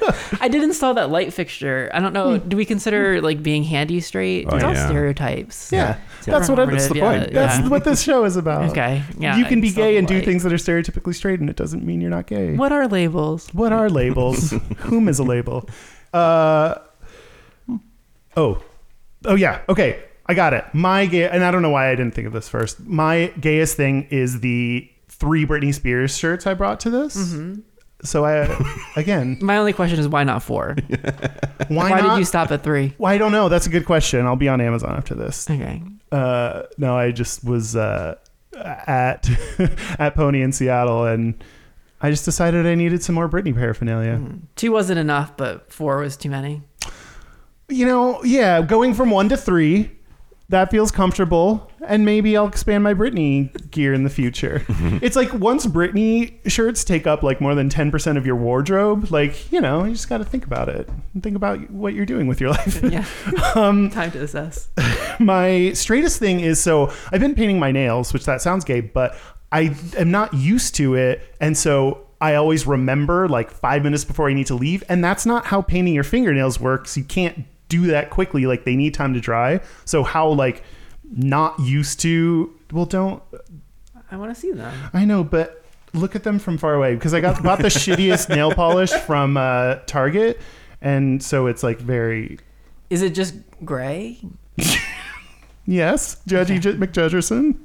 I did install that light fixture. I don't know. Do we consider like being handy straight? Oh, it's all yeah. stereotypes. yeah, So that's what. I, that's performative, the yeah, point. That's what this show is about. Okay. Yeah. you can be gay and do things that are stereotypically straight, and it doesn't mean you're not gay. What are labels? What are labels? Whom is a label? Uh, oh, oh yeah. Okay, I got it. My gay, and I don't know why I didn't think of this first. My gayest thing is the three Britney Spears shirts I brought to this. Mm-hmm. So I, again, My only question is why not four? why, why not? did you stop at three? Well, I don't know. That's a good question. I'll be on Amazon after this. Okay. Uh, no, I just was uh, at at Pony in Seattle, and I just decided I needed some more Britney paraphernalia. Two wasn't enough, but four was too many. You know, yeah, going from one to three, that feels comfortable, and maybe I'll expand my Britney gear in the future. it's like once Britney shirts take up like more than ten percent of your wardrobe, like you know, you just got to think about it and think about what you're doing with your life. Yeah. um, Time to assess. my straightest thing is so I've been painting my nails, which that sounds gay, but I am not used to it, and so I always remember like five minutes before I need to leave. And that's not how painting your fingernails works. You can't do that quickly. Like they need time to dry. So how like not used to well don't I want to see them. I know, but look at them from far away because I got bought the shittiest nail polish from uh, Target, and so it's like very Is it just gray? yes, Judge Okay. Egypt McJudgerson.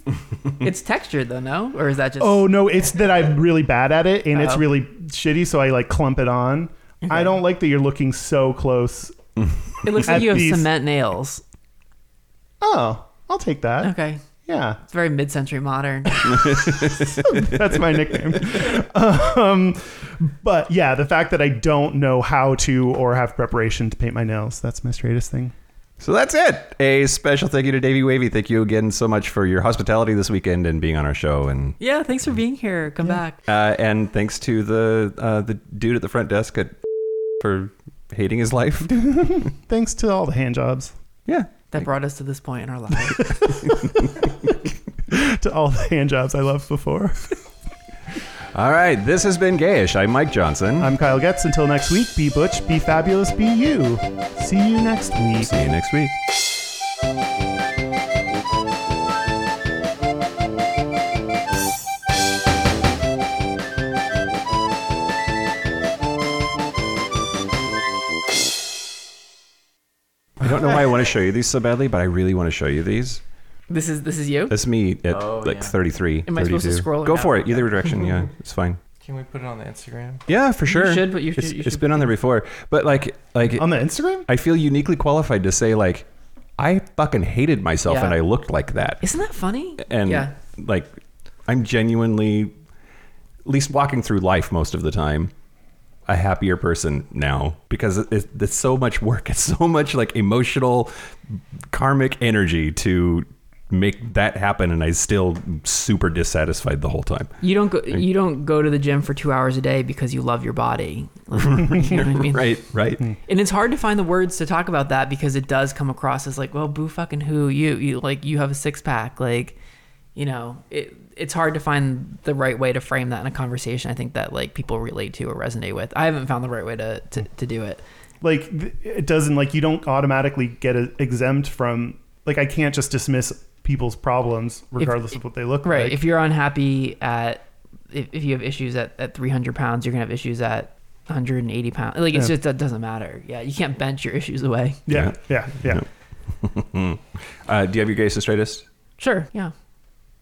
it's textured though, no? Or is that just? Oh no, it's that I'm really bad at it, and it's Oh. really shitty, so I like clump it on. I don't like that you're looking so close. It looks like you have these- cement nails. Oh, I'll take that. Okay, Yeah, it's very mid-century modern. that's my nickname. um, but yeah, the fact that I don't know how to or have preparation to paint my nails, that's my straightest thing. So that's it. A special thank you to Davey Wavey. Thank you again so much for your hospitality this weekend and being on our show. And yeah, thanks for being here. Come back. uh, and thanks to the uh, the dude at the front desk at, for hating his life. Thanks to all the hand jobs, yeah. That brought us to this point in our life. to all the hand jobs I loved before. All right. This has been Gayish. I'm Mike Johnson. I'm Kyle Getz. Until next week, be butch, be fabulous, be you. See you next week. See you next week. Don't know why I want to show you these so badly, but I really want to show you these. this is this is you. That's me at Oh, like yeah. 33, Am I supposed to 32. scroll it Go down? for it. Either direction. Yeah, it's fine. Can we put it on the Instagram? Yeah, for sure. should, but you should- It's, you it's should- been on there before, but like, like On the Instagram? I feel uniquely qualified to say like, I fucking hated myself Yeah. and I looked like that, Isn't that funny? and yeah, like, I'm genuinely, at least walking through life most of the time, a happier person now because it, it, it's so much work. It's so much like emotional, karmic energy to make that happen, and I still super dissatisfied the whole time. you don't go you don't go to the gym for two hours a day because you love your body. Like, you know what I mean? Right, right. Hmm. And it's hard to find the words to talk about that because it does come across as like, well, boo fucking who you you like you have a six pack like, you know it. It's hard to find the right way to frame that in a conversation. I think that like people relate to or resonate with. I haven't found the right way to to, to do it. Like, it doesn't, like, you don't automatically get a, exempt from, like, I can't just dismiss people's problems regardless of what they look Right. like. Right. If you're unhappy at, if, if you have issues at, at 300 pounds, you're gonna have issues at 180 pounds. Like it's Yeah. just that doesn't matter. Yeah, you can't bench your issues away. yeah, yeah, yeah. Uh, do you have your gays and straightest? Sure. Yeah.